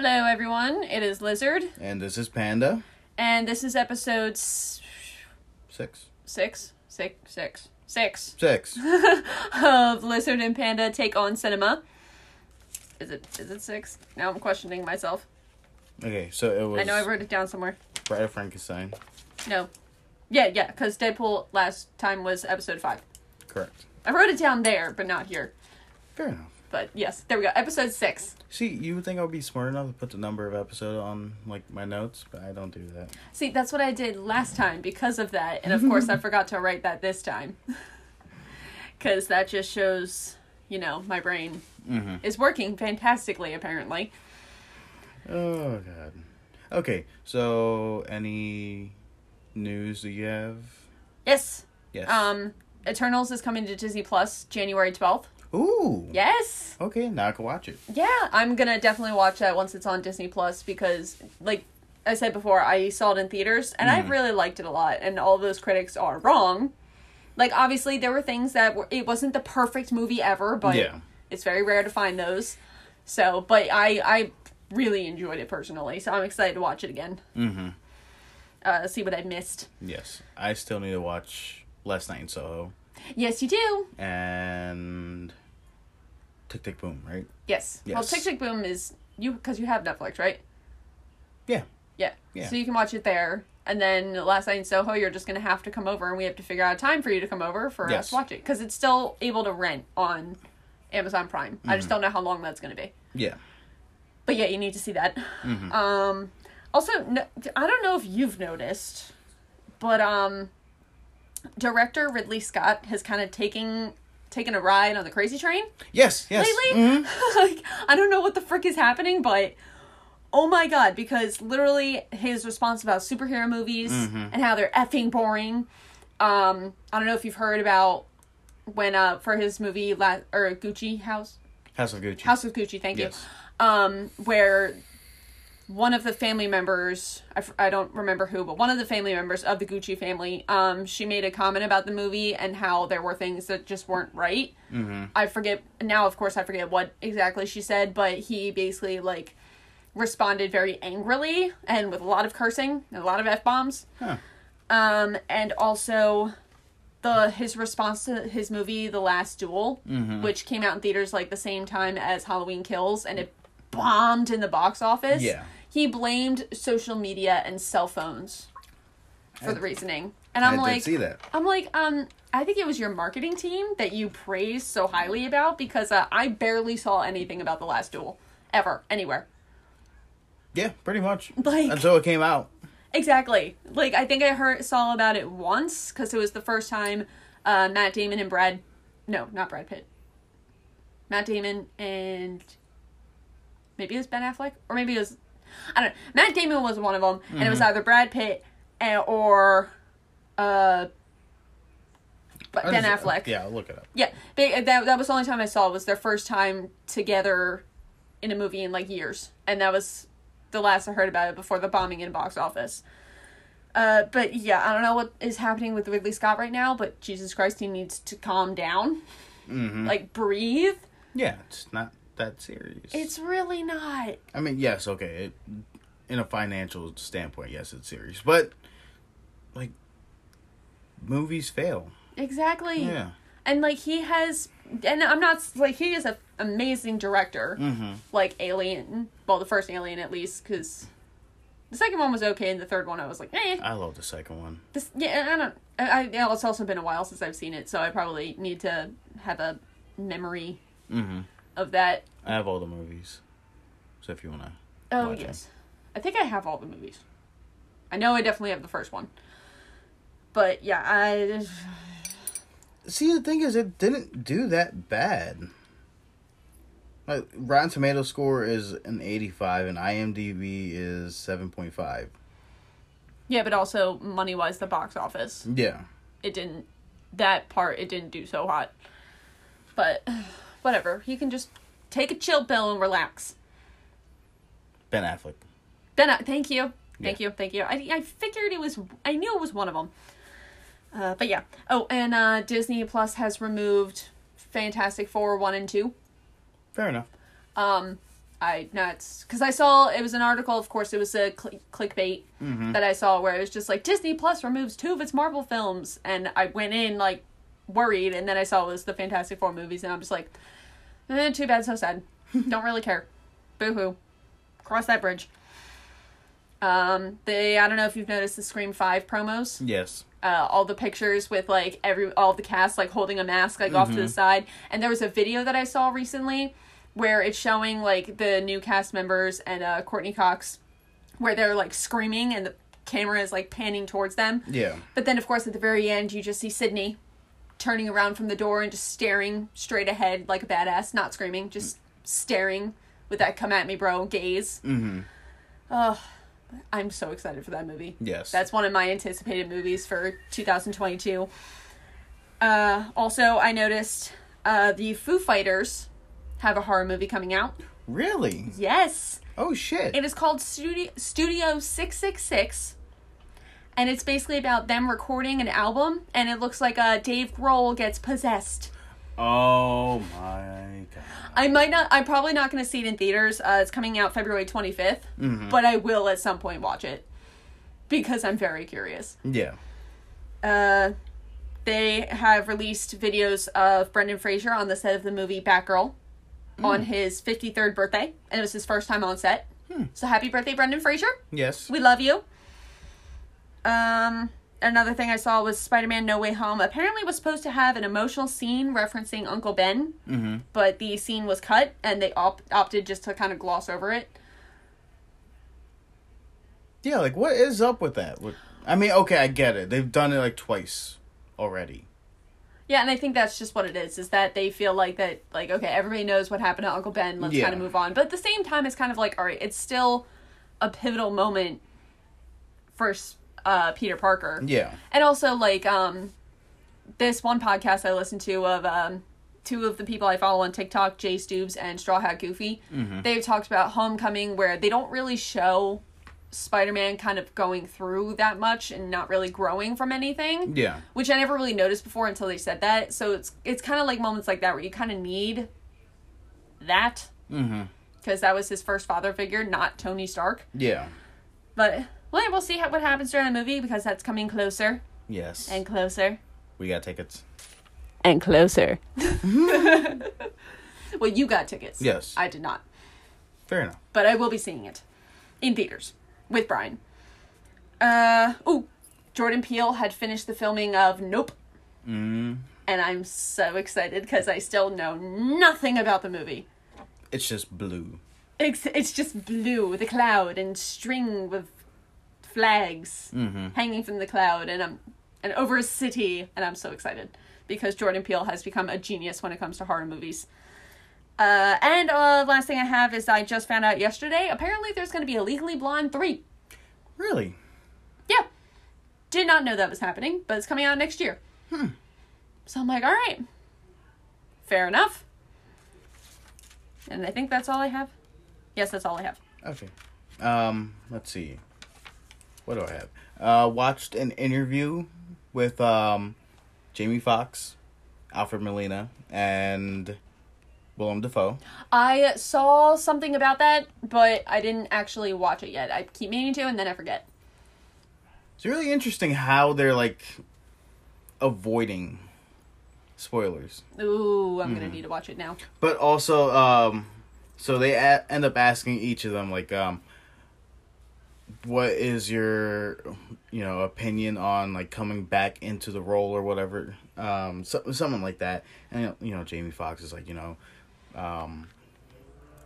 Hello, everyone. It is Lizard, And this is Panda. and this is episode s- Six. six, six, six, six Six. of Lizard and Panda Take on Cinema. Is it? Is it six? Now I'm questioning myself. Okay, so it was I know I wrote it down somewhere. Bride of Frankenstein. No. Yeah, yeah, because Deadpool last time was episode five. Correct. I wrote it down there, but not here. Fair enough. But yes, there we go. Episode six. See, you would think I would be smart enough to put the number of episode on like my notes, but I don't do that. See, that's what I did last time because of that. And of course, I forgot to write that this time. Because that just shows, you know, my brain Mm-hmm. is working fantastically, apparently. Oh god. Okay, so any news do you have? Yes. Yes. Um, Eternals is coming to Disney Plus January 12th. Ooh. Yes. Okay, now I can watch it. Yeah, I'm gonna definitely watch that once it's on Disney Plus because, like I said before, I saw it in theaters and I really liked it a lot. And all those critics are wrong. Like, obviously, there were things that were. It wasn't the perfect movie ever, but Yeah. it's very rare to find those. So, but I I really enjoyed it personally, so I'm excited to watch it again. Mm-hmm. Uh, see what I missed. Yes. I still need to watch Last Night in Soho Yes, you do. and Tick Tick Boom, right? Yes. Well, Yes. Tick Tick Boom is you because you have Netflix, right? Yeah. Yeah. Yeah. So you can watch it there. And then last night in Soho, you're just gonna have to come over, and we have to figure out a time for you to come over for us Yes. to watch it because it's still able to rent on Amazon Prime. I Mm-hmm. just don't know how long that's gonna be. Yeah. But yeah, you need to see that. Mm-hmm. Um, also, no, I don't know if you've noticed, but um, director Ridley Scott has kind of taken taken a ride on the crazy train Yes, yes. lately. Mhm. like, I don't know what the frick is happening, but oh my god, because literally his response about superhero movies Mm-hmm. and how they're effing boring. Um, I don't know if you've heard about when uh for his movie La- or Gucci House House of Gucci. House of Gucci, thank Yes. you. Um, where one of the family members, I, f- I don't remember who, but one of the family members of the Gucci family, um, she made a comment about the movie and how there were things that just weren't right. Mm-hmm. I forget now, of course, I forget what exactly she said, but he basically like responded very angrily and with a lot of cursing and a lot of f bombs. Huh. Um, and also the his response to his movie The Last Duel, Mhm. which came out in theaters like the same time as Halloween Kills, and it bombed in the box office. Yeah. He blamed social media and cell phones for I- the reasoning. And I'm I like see that. I'm like, um, I think it was your marketing team that you praised so highly about because uh, I barely saw anything about the last duel ever anywhere. Yeah, pretty much. Like Until it came out. exactly, like I think I heard saw about it once because it was the first time uh, Matt Damon and Brad, no, not Brad Pitt, Matt Damon and maybe it was Ben Affleck or maybe it was I don't know. Matt Damon was one of them, and it was either Brad Pitt and, or uh, Ben just- Affleck. Yeah, I'll look it up. Yeah, they, that that was the only time I saw it was their first time together in a movie in like years, and that was the last I heard about it before the bombing in box office. Uh, but yeah, I don't know what is happening with Ridley Scott right now, but Jesus Christ, he needs to calm down, Mm-hmm. like breathe. Yeah, it's not that serious. It's really not. I mean, yes, okay. It, in a financial standpoint, yes, it's serious. But, like, movies fail. Exactly. Yeah. And like he has and I'm not like he is an amazing director. Mm-hmm. Like Alien, well the first Alien at least cuz the second one was okay and the third one I was like, "Eh." I love the second one. This yeah, I don't I, I yeah, it's also been a while since I've seen it, so I probably need to have a memory Mm-hmm. Of that. I have all the movies. So if you want to. Oh, Watch it. yes. I think I have all the movies. I know I definitely have the first one. But yeah, I See, the thing is, it didn't do that bad. Like, Rotten Tomato score is an 85 and IMDb is 7.5. Yeah, but also money-wise the box office. Yeah. it didn't that part it didn't do so hot but whatever. He can just take a chill pill and relax. Ben Affleck. Ben, thank you. Thank Yeah. you. Thank you. I, I figured it was i knew it was one of them uh, but yeah. Oh and uh, disney plus has removed fantastic four one and two. Fair enough. um I nuts because I saw it was an article. Of course, it was a cl- clickbait that I saw where it was just like Disney Plus removes two of its Marvel films, and I went in like worried, and then I saw it was the Fantastic Four movies, and I'm just like, eh, too bad, so sad. Don't really care. Boo hoo. Cross that bridge. Um, they I don't know if you've noticed the Scream Five promos Yes. uh, all the pictures with like every all the cast like holding a mask like off to the side and there was a video that i saw recently where it's showing like the new cast members and uh courtney cox where they're like screaming and the camera is like panning towards them Yeah. but then of course at the very end you just see sydney turning around from the door and just staring straight ahead like a badass not screaming just staring with that come at me bro gaze Mm-hmm. oh i'm so excited for that movie Yes. that's one of my anticipated movies for 2022. Uh, also, I noticed uh, the Foo Fighters have a horror movie coming out. really. Yes, Oh shit. it is called Studio Studio Six Six Six, and it's basically about them recording an album. And it looks like uh, Dave Grohl gets possessed. oh my god. I might not. I'm probably not going to see it in theaters. Uh, it's coming out February 25th, but I will at some point watch it because I'm very curious. Yeah. Uh, they have released videos of Brendan Fraser on the set of the movie Batgirl on his 53rd birthday, and it was his first time on set. So happy birthday, Brendan Fraser! Yes. We love you. Um, another thing I saw was Spider-Man: No Way Home. Apparently, was supposed to have an emotional scene referencing Uncle Ben, Mm-hmm. but the scene was cut, and they op- opted just to kind of gloss over it. Yeah. Like, what is up with that? What, I mean, okay, I get it. They've done it like twice already. Yeah, and I think that's just what it is, is that they feel like that, like, okay, everybody knows what happened to Uncle Ben, let's Yeah. kind of move on. But at the same time, it's kind of like, all right, it's still a pivotal moment for uh, Peter Parker. Yeah. And also, like, um, this one podcast I listened to of um, two of the people I follow on TikTok, Jay Stoobs and Straw Hat Goofy, they've talked about Homecoming, where they don't really show Spider Man kind of going through that much and not really growing from anything Yeah. which I never really noticed before until they said that. So it's it's kind of like moments like that where you kind of need that Mm-hmm. because that was his first father figure, not Tony Stark. Yeah. But well, we'll see how, what happens during the movie because that's coming closer Yes. and closer we got tickets. and closer. well, you got tickets. Yes. I did not, Fair enough. but I will be seeing it in theaters with Brian. Uh oh, Jordan Peele had finished the filming of Nope. Mm. and I'm so excited because I still know nothing about the movie. It's just blue. It's it's just blue with a cloud and string with flags Mm-hmm. hanging from the cloud, and I'm and over a city, and I'm so excited because Jordan Peele has become a genius when it comes to horror movies. Uh, and uh, last thing I have is I just found out yesterday. Apparently, there's going to be a Legally Blonde three. Really? Yeah, did not know that was happening, but it's coming out next year. Hmm. So I'm like, all right, fair enough. And I think that's all I have. Yes, that's all I have. Okay. Um, let's see. What do I have? Uh, watched an interview with um, Jamie Foxx, Alfred Molina, and Willem Dafoe. I saw something about that, but I didn't actually watch it yet. I keep meaning to, and then I forget. It's really interesting how they're like avoiding spoilers, Ooh, I'm gonna need to watch it now. but also um, so they a- end up asking each of them like um, what is your you know opinion on like coming back into the role or whatever um, so, something like that, and you know Jamie Foxx is like you know. Um,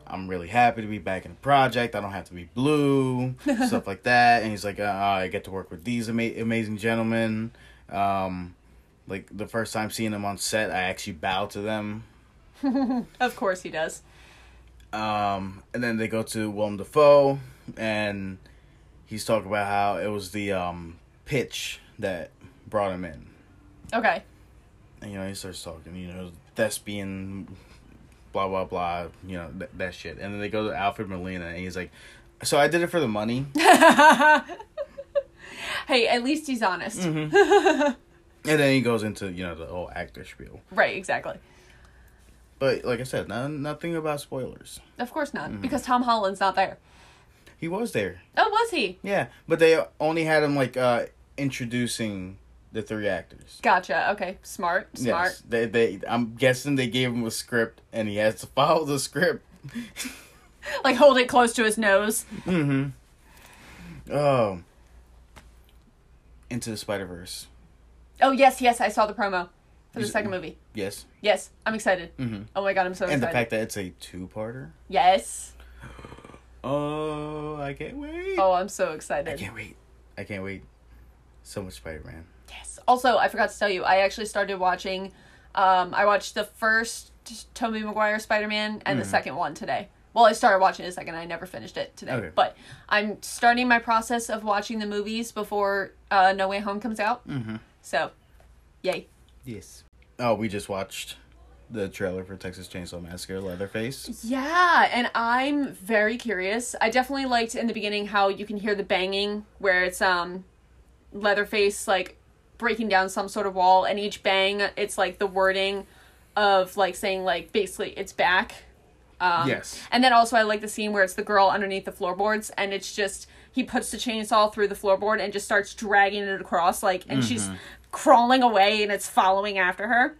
I'm really happy to be back in the project. I don't have to be blue, stuff like that. And he's like, uh, I get to work with these ama- amazing gentlemen. Um, like the first time seeing them on set, I actually bow to them. Of course he does. Um, and then they go to Willem Dafoe, and he's talking about how it was the um, pitch that brought him in. Okay. And, you know, he starts talking, you know, thespian, blah, blah, blah, you know, th- that shit. And then they go to Alfred Molina, and he's like, So I did it for the money. Hey, at least he's honest. And then he goes into, you know, the whole actor spiel. Right, exactly. But like I said, no, nothing about spoilers. Of course Mm-hmm. not, because Tom Holland's not there. He was there. Oh, was he? Yeah, but they only had him like uh introducing the three actors. Gotcha. Okay, smart, smart. Yes, they they. I'm guessing they gave him a script, and he has to follow the script. Like hold it close to his nose. Mm-hmm. Oh. Into the Spider Verse. Oh yes, yes, I saw the promo for the second movie. Yes. Yes, I'm excited. Mm-hmm. Oh my god, I'm so excited. And the fact that it's a two-parter. yes. Oh, I can't wait. Oh, I'm so excited. I can't wait. I can't wait. So much Spider-Man. Yes. Also, I forgot to tell you, I actually started watching. Um, I watched the first Tobey Maguire Spider-Man and the second one today. Well, I started watching the second. I never finished it today, Okay. but I'm starting my process of watching the movies before uh, No Way Home comes out. Mm-hmm. So, yay! Yes. Oh, we just watched the trailer for Texas Chainsaw Massacre, Leatherface. Yeah, and I'm very curious. I definitely liked in the beginning how you can hear the banging where it's um Leatherface like breaking down some sort of wall and each bang it's like the wording of like saying like basically it's back. Um, Yes. And then also I like the scene where it's the girl underneath the floorboards and it's just he puts the chainsaw through the floorboard and just starts dragging it across like and she's crawling away and it's following after her.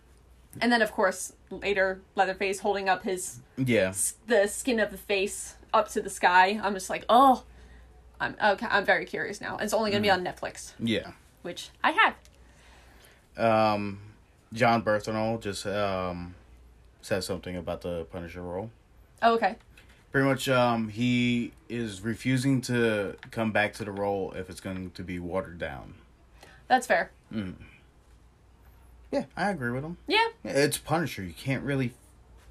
And then of course later Leatherface holding up his Yeah. the skin of the face up to the sky. I'm just like, oh, I'm okay. I'm very curious now. It's only gonna be on Netflix, Yeah. which I have. Um, Jon Bernthal just um said something about the Punisher role. Oh, okay. Pretty much, um, he is refusing to come back to the role if it's going to be watered down. That's fair. Yeah, I agree with him. Yeah, It's Punisher. You can't really,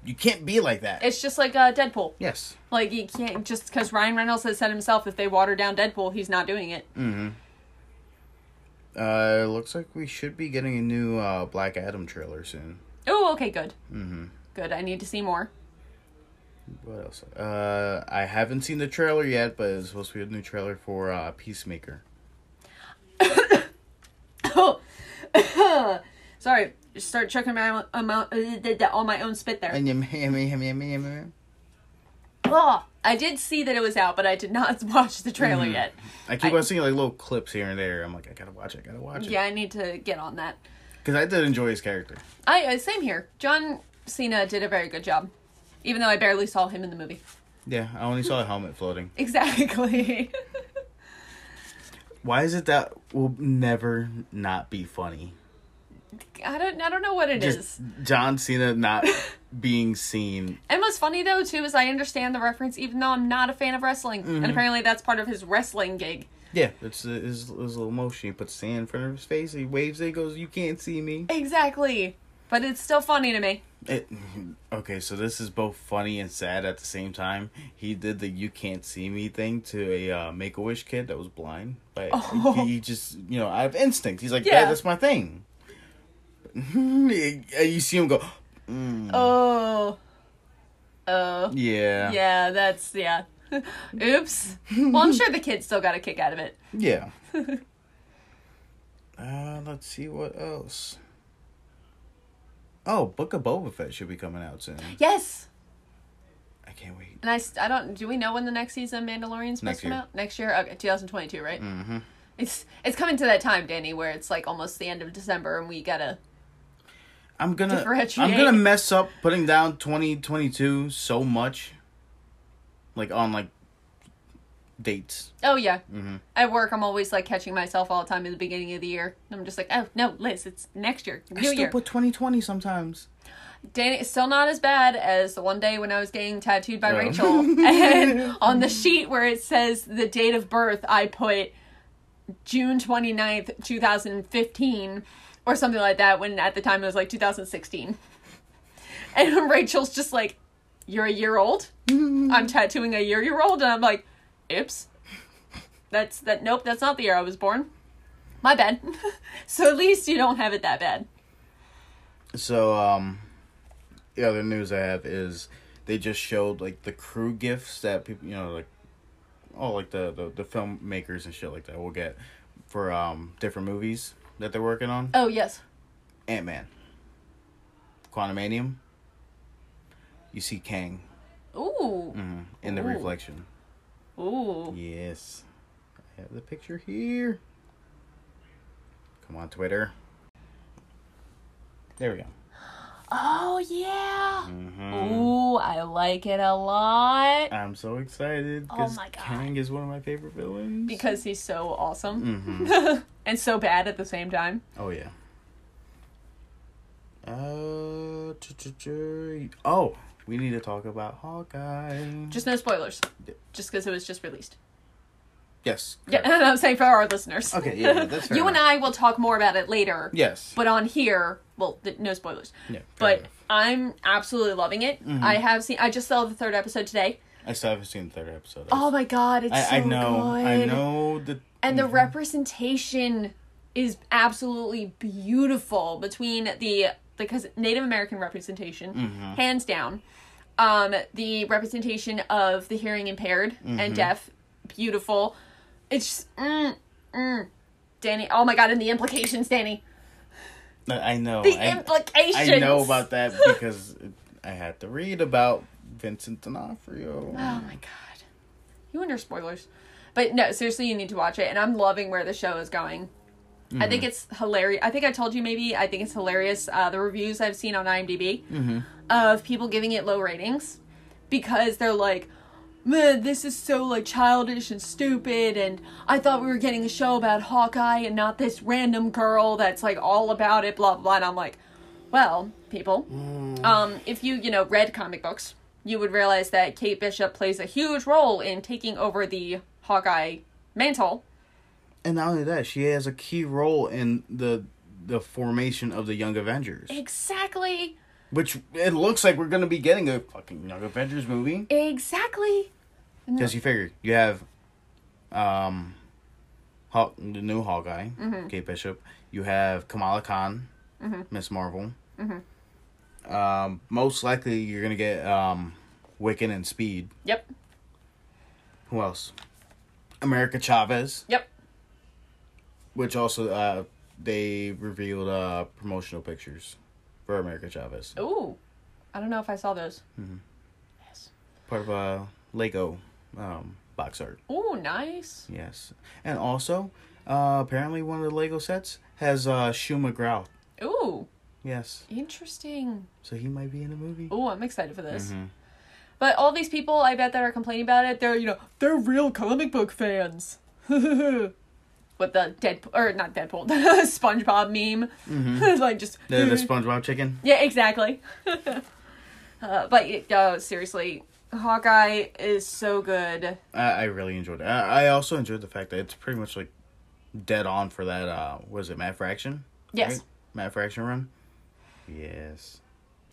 you can't be like that. it's just like uh, Deadpool. yes. Like you can't just because Ryan Reynolds has said himself, if they water down Deadpool, he's not doing it. Mm-hmm. Uh, it looks like we should be getting a new uh, Black Adam trailer soon. Oh, okay, good, Mm-hmm. good. I need to see more. What else? Uh, I haven't seen the trailer yet, but it's supposed to be a new trailer for uh, Peacemaker. Oh, sorry. Just start checking my amount uh, on my own spit there. Oh, I did see that it was out, but I did not watch the trailer Mhm. yet. I keep I- on seeing like little clips here and there. I'm like, I gotta watch it. I gotta watch it. Yeah, I need to get on that. Because I did enjoy his character. I uh, same here. John Cena did a very good job, even though I barely saw him in the movie. Yeah, I only saw a helmet floating. Exactly. Why is it that will never not be funny? I don't. I don't know what it is. Just John Cena not being seen. And what's funny though too is I understand the reference, even though I'm not a fan of wrestling, Mm-hmm. and apparently that's part of his wrestling gig. Yeah, it's uh, his, his little motion. He puts his hand in front of his face. He waves it. He goes, "You can't see me." Exactly. But it's still funny to me. It, okay, so this is both funny and sad at the same time. He did the "you can't see me" thing to a uh, Make a Wish kid that was blind, but Oh. he just you know out of instinct, he's like, Yeah. "Yeah, that's my thing." And you see him go, mm, Oh. Oh. "Yeah, Yeah, that's yeah. Oops. Well, I'm sure the kid still got a kick out of it. yeah." uh, let's see what else. Oh, Book of Boba Fett should be coming out soon. Yes. I can't wait. And I, I don't. Do we know when the next season of Mandalorian's supposed Next to come out? Next year. Okay, 2022, right? Mm-hmm. It's it's coming to that time, Danny, where it's like almost the end of December, and we gotta. I'm gonna. I'm gonna mess up putting down 2022 so much, like on like dates. Oh yeah. Mm-hmm. At work, I'm always like catching myself all the time in the beginning of the year. And I'm just like, oh no, Liz, it's next year, New I still year. put 2020 sometimes. Danny, it's still not as bad as the one day when I was getting tattooed by Oh. Rachel. and on the sheet where it says the date of birth, I put June 29th, 2015, or something like that, when at the time it was like 2016. And Rachel's just like, You're a year old? I'm tattooing a year year old? And I'm like, Oops. That's that, nope, that's not the year I was born. My bad. so at least you don't have it that bad. So um, the other news I have is they just showed like the crew gifts that people you know like, oh like the the the filmmakers and shit like that will get for um different movies that they're working on. Oh, yes. Ant Man, Quantumania. you see Kang Ooh. mhm, in the Ooh. reflection. Ooh. Yes. I have the picture here. Come on, Twitter. There we go. Oh yeah. Mhm. Ooh, I like it a lot I'm so excited Oh because my God. Kang is one of my favorite villains. because he's so awesome hmm and so bad at the same time. Oh yeah. Uh, oh, we need to talk about Hawkeye. Just no spoilers. Just because it was just released. Yes. Yeah, correct. and I'm saying for our listeners. Okay, yeah, yeah, that's fair you and. I will talk more about it later. Yes. But on here, well, th- no spoilers. yeah. But enough. I'm absolutely loving it. Mhm. I have seen. I just saw the third episode today. I still haven't seen the third episode. Oh my god, it's I, so I know. good. I know the. And the Mhm. representation is absolutely beautiful between the because Native American representation, Mhm. hands down. Um, the representation of the hearing impaired and deaf, beautiful. It's just, mm, mm. Danny. Oh my god, and the implications, Danny. I know. The I, implications. I know about that because I had to read about Vincent D'Onofrio. Oh my god. You your spoilers. But no, seriously, you need to watch it. And I'm loving where the show is going. I Mm-hmm. think it's hilarious. I think I told you maybe. I think it's hilarious. Uh, the reviews I've seen on IMDb Mm-hmm. of people giving it low ratings because they're like, this is so like childish and stupid. And I thought we were getting a show about Hawkeye and not this random girl that's like all about it, blah, blah, blah. And I'm like, well, people, um, if you, you know, read comic books, you would realize that Kate Bishop plays a huge role in taking over the Hawkeye mantle. And not only that, she has a key role in the the formation of the Young Avengers. Exactly. Which it looks like we're gonna be getting a fucking Young Avengers movie. Exactly. Because you figure you have um Haw- the new Hawkeye, Mm-hmm. Kate Bishop. You have Kamala Khan, Miss Marvel. Um, most likely you're gonna get um Wiccan and Speed. Yep. Who else? America Chavez, Yep. which also uh they revealed uh promotional pictures for America Chavez. Ooh. I don't know if I saw those. Yes. Part of a Lego um box art. Ooh, nice. Yes. And also, uh apparently one of the Lego sets has uh Shuma-Gorath. Ooh, Yes. interesting. So he might be in the movie. Ooh, I'm excited for this. Mhm. But all these people, I bet that are complaining about it, they're you know they're real comic book fans. With the Deadpool or not Deadpool, the SpongeBob meme, like just The, the SpongeBob chicken. yeah, exactly. uh, but uh, seriously, Hawkeye is so good. I, I really enjoyed it. I, I also enjoyed the fact that it's pretty much like dead on for that. Uh, was it Matt Fraction? Yes. Right? Matt Fraction run. Yes.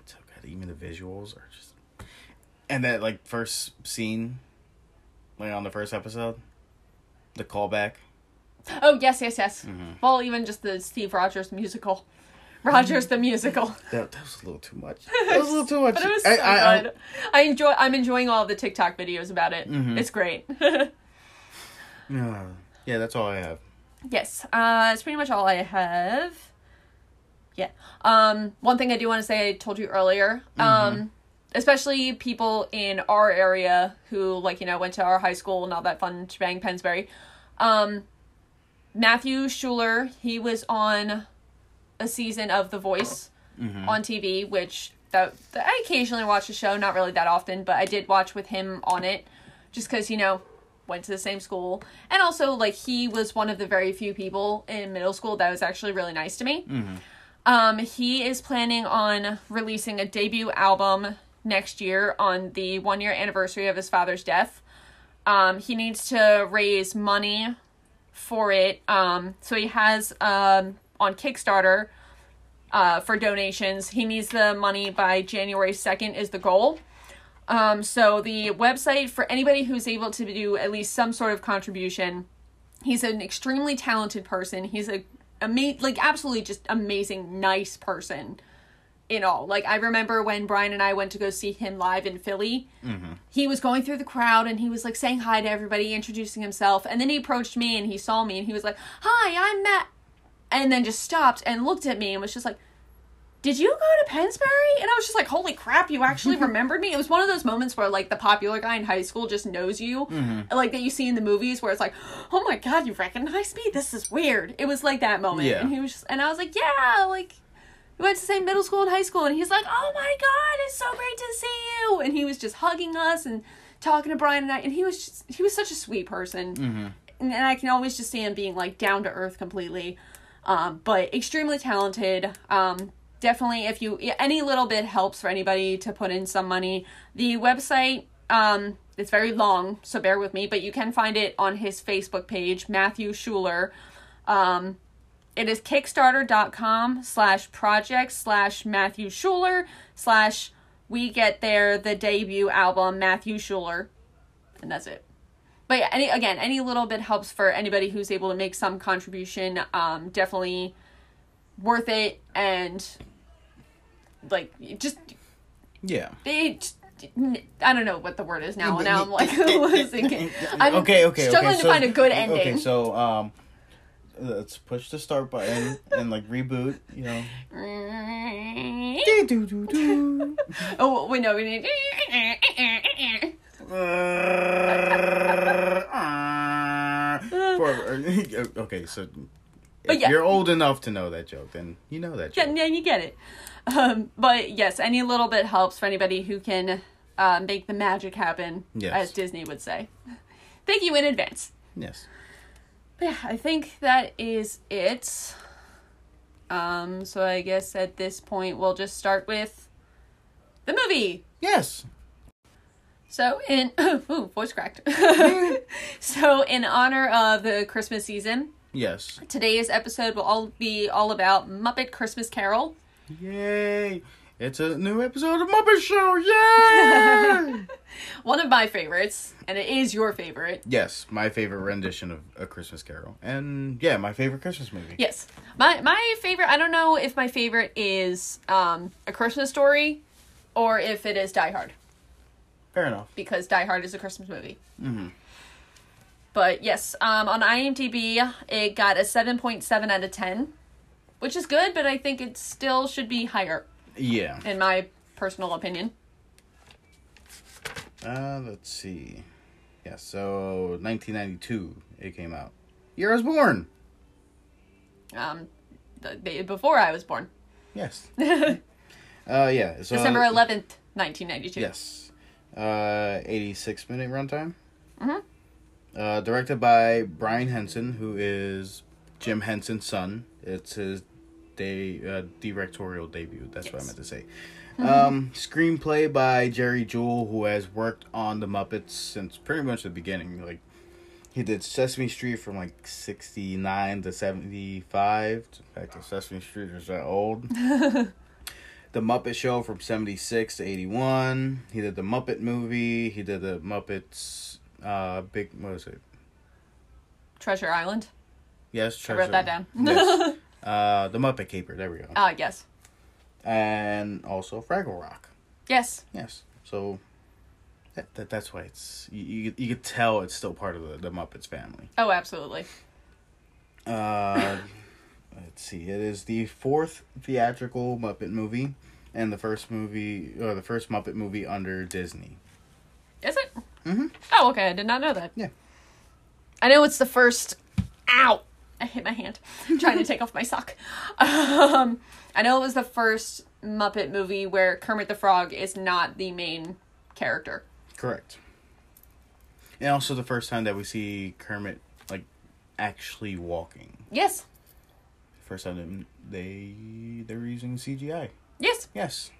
It's so good. Even the visuals are just. And that like first scene, like on the first episode, the callback. Oh yes, yes, yes. Mm-hmm. Well, even just the Steve Rogers musical, Rogers the musical. That, that was a little too much. That was a little too much. But it was I- so I- I- good. I enjoy. I'm enjoying all the TikTok videos about it. Mhm. It's great. yeah, yeah, that's all I have. yes, uh, that's pretty much all I have. Yeah. Um, one thing I do want to say, I told you earlier. Um, especially people in our area who, like, you know, went to our high school and all that fun shebang, Pennsbury. Um, Matthew Schuler, he was on a season of The Voice on TV, which that, that I occasionally watch the show, not really that often, but I did watch with him on it, just because you know went to the same school, and also like he was one of the very few people in middle school that was actually really nice to me. Um, he is planning on releasing a debut album next year on the one year anniversary of his father's death. Um, he needs to raise money for it. Um, so he has um, on Kickstarter uh, for donations. He needs the money by January 2nd, is the goal. Um, so the website for anybody who's able to do at least some sort of contribution. He's an extremely talented person. He's a ama- like absolutely just amazing, nice person in all. Like I remember when Brian and I went to go see him live in Philly. He was going through the crowd and he was like saying hi to everybody, introducing himself, and then he approached me and he saw me and he was like, "Hi, I'm Matt," and then just stopped and looked at me and was just like, did you go to Pennsbury? And I was just like, holy crap, you actually remembered me. It was one of those moments where like the popular guy in high school just knows you, Mm-hmm. like that you see in the movies where it's like, oh my god, you recognize me? This is weird. It was like that moment, Yeah. and he was, just, and I was like, yeah, like. We went to the same middle school and high school, and he's like, "Oh my god, it's so great to see you!" And he was just hugging us and talking to Brian and I, and he was just, he was such a sweet person Mm-hmm. and and I can always just see him being like down to earth completely, um, but extremely talented. Um, definitely, if you any little bit helps for anybody to put in some money. The website um, it's very long, so bear with me, but you can find it on his Facebook page, Matthew Schuler. Um, it is kickstarter.com slash project slash Matthew Schuler slash we get there the debut album Matthew Schuler, and that's it but yeah, any again, any little bit helps for anybody who's able to make some contribution. Um, definitely worth it, and like just Yeah. it. I don't know what the word is now. and now I'm like thinking. I'm okay, okay, struggling okay. to find a good ending. Okay, so um, let's push the start button and like reboot. You know. Oh wait, no, we need. For- okay, so if yeah. you're old enough to know that joke, then you know that joke. yeah, you get it. Um, but yes, any little bit helps for anybody who can uh, make the magic happen, Yes. as Disney would say. Thank you in advance. Yes. But yeah, I think that is it. Um, so I guess at this point we'll just start with the movie. Yes. So in ooh, voice cracked. so in honor of the Christmas season, Yes. today's episode will all be all about Muppet Christmas Carol. Yay! It's a new episode of Muppet Show. Yay! One of my favorites, and it is your favorite. yes, my favorite rendition of A Christmas Carol, and yeah, my favorite Christmas movie. Yes. My my favorite I don't know if my favorite is um A Christmas Story or if it is Die Hard Fair enough. because Die Hard is a Christmas movie. Mhm. But yes, um on IMDb it got a 7.7 out of 10, which is good, but I think it still should be higher Yeah. in my personal opinion. Uh, let's see. Yeah, so 1992 it came out. Year I was born. Um the, before I was born. Yes. uh, yeah. So December 11th, 1992. Yes. Uh, 86 minute runtime. Mhm. Uh, directed by Brian Henson, who is Jim Henson's son. It's his day uh, directorial debut. That's what I meant to say. Um, screenplay by Jerry Juhl, who has worked on the Muppets since pretty much the beginning. Like he did Sesame Street from like sixty nine to seventy five. In fact, Sesame Street is that old. the Muppet Show from seventy six to eighty one. He did the Muppet movie. He did the Muppets. Uh, big what was it? Treasure Island. Yes, I wrote that down. yes. Uh, the Muppet Caper. There we go. Ah, yes. And also Fraggle Rock. Yes. Yes. So that, that that's why it's you, you you could tell it's still part of the, the Muppets family. Oh, absolutely. Uh let's see. It is the fourth theatrical Muppet movie and the first movie or the first Muppet movie under Disney. Is it? Mm Mhm. Oh, okay. I did not know that. Yeah. I know it's the first. Ow! I hit my hand trying to take off my sock. Um, I know it was the first Muppet movie where Kermit the Frog is not the main character. Correct. And also the first time that we see Kermit like actually walking. Yes. First time they they're using CGI. Yes. Yes.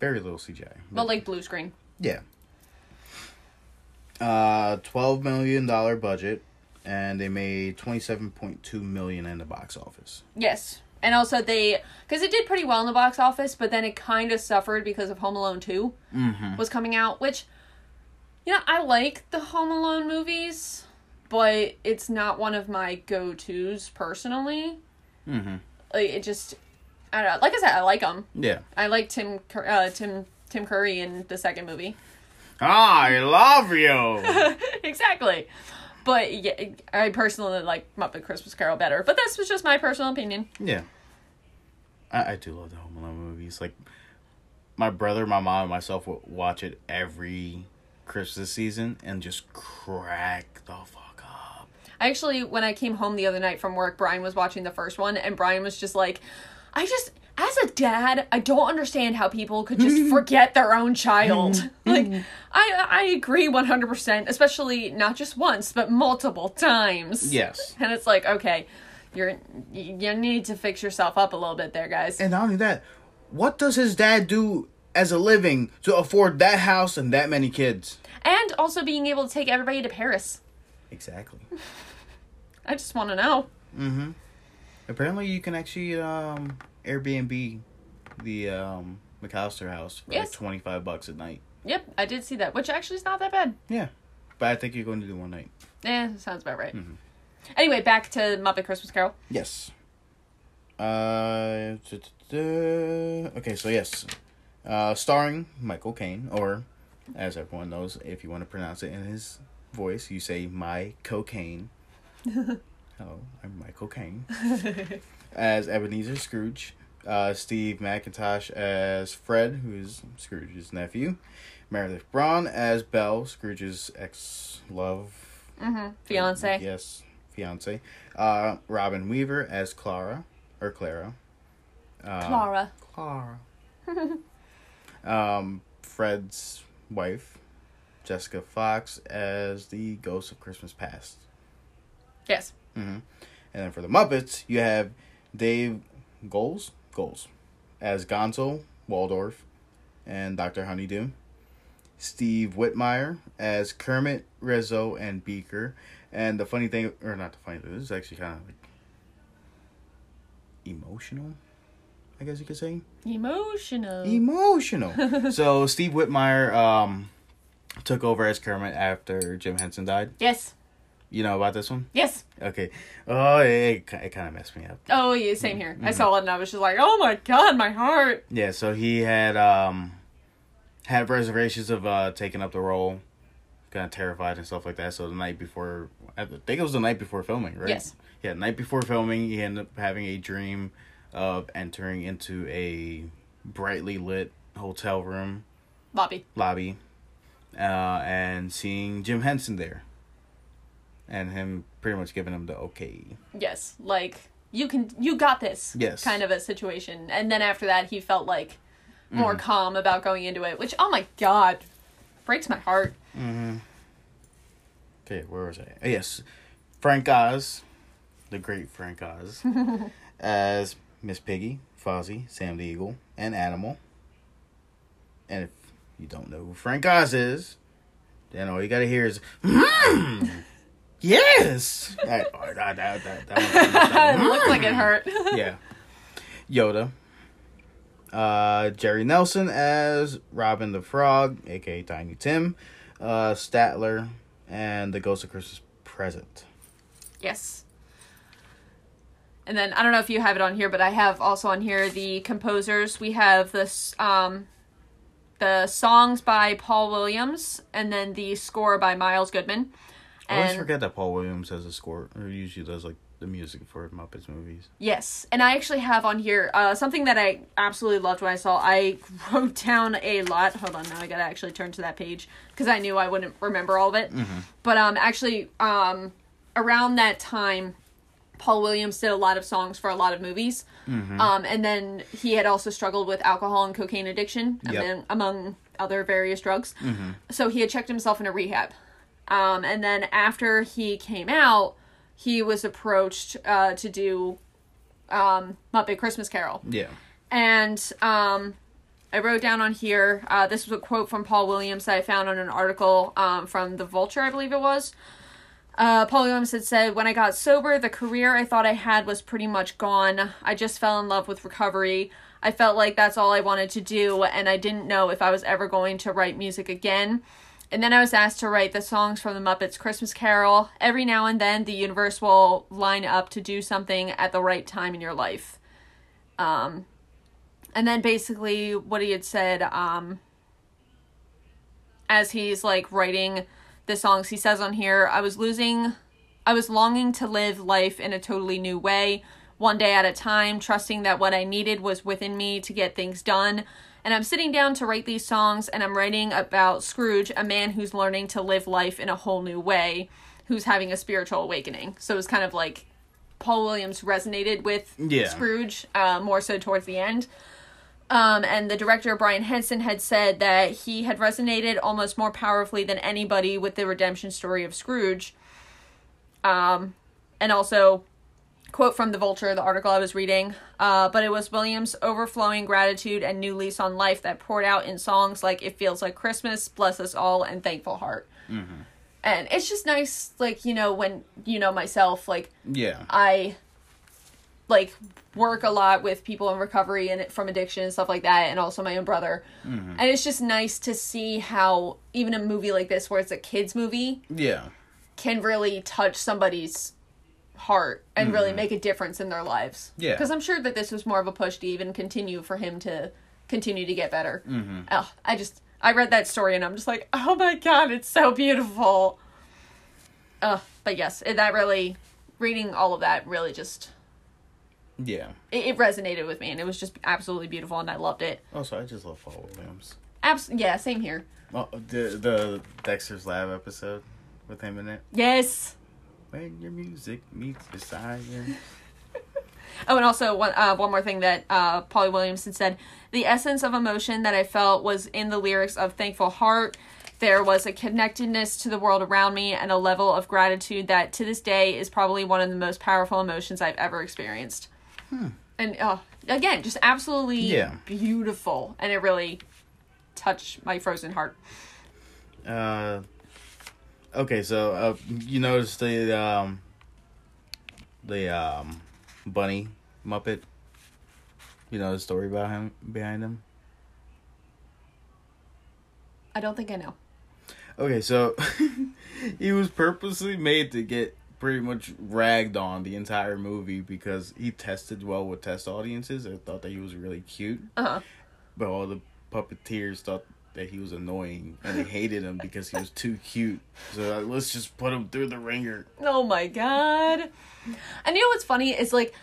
Very little CGI. But like blue screen. Yeah. Uh, twelve million dollar budget, and they made twenty seven point two million in the box office. Yes. And also they, because it did pretty well in the box office, but then it kind of suffered because of Home Alone Two Mm-hmm. was coming out, which, you know, I like the Home Alone movies, but it's not one of my go tos personally. Mm-hmm. Like it just, I don't know. Like I said, I like them. Yeah. I like Tim uh, Tim Tim Curry in the second movie. I love you. exactly. But yeah, I personally like Muppet Christmas Carol better. But this was just my personal opinion. yeah. I, I do love the Home Alone movies. Like my brother, my mom, and myself would watch it every Christmas season and just crack the fuck up. I actually, when I came home the other night from work, Brian was watching the first one, and Brian was just like, I just, as a dad, I don't understand how people could just forget their own child. like, I, I agree 100%, especially not just once, but multiple times. Yes. And it's like, okay, you're, you you need to fix yourself up a little bit there, guys. And not only that, what does his dad do as a living to afford that house and that many kids? And also being able to take everybody to Paris. Exactly. I just want to know. Mm-hmm. Apparently, you can actually um, Airbnb the um, McAllister house for Yes. like twenty five bucks a night. Yep, I did see that, which actually is not that bad. Yeah, but I think you're going to do one night. Yeah, sounds about right. Mhm. Anyway, back to Muppet Christmas Carol. Yes. Uh, duh, duh, duh. okay, so yes, uh, starring Michael Caine, or as everyone knows, if you want to pronounce it in his voice, you say my cocaine. Hello, I'm Michael Caine. as Ebenezer Scrooge, uh, Steve McIntosh as Fred, who is Scrooge's nephew, Meredith Braun as Belle, Scrooge's ex love Mm-hmm. Fiance. Yes, fiance. Uh, Robin Weaver as Clara or Clara. Um, Clara. Clara. um, Fred's wife, Jessica Fox as the Ghost of Christmas Past. Yes. hmm And then for the Muppets, you have Dave Goelz Goelz as Gonzo Waldorf and Dr. Honeydew. Steve Whitmire as Kermit, Rizzo, and Beaker. And the funny thing, or not the funny thing, this is actually kind of like emotional, I guess you could say. Emotional. Emotional. so Steve Whitmire um, took over as Kermit after Jim Henson died. yes. You know about this one? Yes. Okay. Oh, it, it, it kind of messed me up. Oh, yeah, same here. Mm-hmm. I saw it and I was just like, oh my god, my heart. Yeah, so he had um had reservations of uh taking up the role, kind of terrified and stuff like that. So the night before, I think it was the night before filming, right? Yes. Yeah, night before filming, he ended up having a dream of entering into a brightly lit hotel room lobby lobby, uh, and seeing Jim Henson there, and him pretty much giving him the okay. Yes. Like, you can, you got this. Yes. Kind of a situation. And then after that, he felt like more Mm-hmm. calm about going into it, which, oh my god, breaks my heart. Okay, where was I? Oh, yes, Frank Oz, the great Frank Oz, as Miss Piggy, Fozzie, Sam the Eagle, and Animal. And if you don't know who Frank Oz is, then all you gotta hear is, "Hmm, yes. That, oh, that, that, that, that it looked like it hurt. yeah. Yoda. Uh, Jerry Nelson as Robin the Frog, aka Tiny Tim. Uh, Statler and the Ghost of Christmas Present. Yes. And then I don't know if you have it on here, but I have also on here the composers. We have this um the songs by Paul Williams and then the score by Miles Goodman. I always And forget that Paul Williams has a score, or usually does like the music for Muppets movies. yes, and I actually have on here uh something that I absolutely loved when I saw. I wrote down a lot. Hold on, now I got to actually turn to that page because I knew I wouldn't remember all of it. But um actually um around that time Paul Williams did a lot of songs for a lot of movies. Um, and then he had also struggled with alcohol and cocaine addiction, Yep. among, among other various drugs. So he had checked himself into rehab. Um, and then after he came out, he was approached uh, to do um, Muppet Christmas Carol. Yeah. And um, I wrote down on here, uh, this was a quote from Paul Williams that I found on an article um, from The Vulture, I believe it was. Uh, Paul Williams had said, When I got sober, the career I thought I had was pretty much gone. I just fell in love with recovery. I felt like that's all I wanted to do, and I didn't know if I was ever going to write music again. And then I was asked to write the songs from the Muppets Christmas Carol. Every now and then, the universe will line up to do something at the right time in your life. Um, and then basically, what he had said, um, as he's like writing the songs, he says on here, I was losing, I was longing to live life in a totally new way. one day at a time, trusting that what I needed was within me to get things done. And I'm sitting down to write these songs, and I'm writing about Scrooge, a man who's learning to live life in a whole new way, who's having a spiritual awakening. So it's kind of like Paul Williams resonated with Yeah. Scrooge uh, more so towards the end. Um, and the director Brian Henson had said that he had resonated almost more powerfully than anybody with the redemption story of Scrooge. Um, and also, quote from the Vulture, the article I was reading. Uh, but it was Williams' overflowing gratitude and new lease on life that poured out in songs like "It Feels Like Christmas," "Bless Us All," and "Thankful Heart." And it's just nice, like you know, when you know myself, like Yeah. I like work a lot with people in recovery and from addiction and stuff like that and also my own brother. And it's just nice to see how even a movie like this where it's a kids movie Yeah. can really touch somebody's heart and really make a difference in their lives. Yeah. Cuz I'm sure that this was more of a push to even continue for him to continue to get better. Mm-hmm. Oh, I just I read that story and I'm just like, "Oh my god, it's so beautiful." Uh, but yes, it, that really reading all of that really just Yeah. it, it resonated with me and it was just absolutely beautiful and I loved it. Also, I just love Paul Williams. Abs- yeah, same here. Oh, the the Dexter's Lab episode with him in it. Yes. When your music meets desire. Oh, and also one uh, one more thing that uh, Paul Williams said: the essence of emotion that I felt was in the lyrics of "Thankful Heart." There was a connectedness to the world around me and a level of gratitude that, to this day, is probably one of the most powerful emotions I've ever experienced. And uh, again, just absolutely Yeah. beautiful, and it really touched my frozen heart. Uh, okay, so uh, you noticed the um, the um, bunny Muppet. You know the story about him behind him. I don't think I know. Okay, so he was purposely made to get pretty much ragged on the entire movie because he tested well with test audiences. They thought that he was really cute, Uh huh. but all the puppeteers thought that he was annoying and they hated him because he was too cute. So like, let's just put him through the ringer. Oh my god. And you know what's funny is like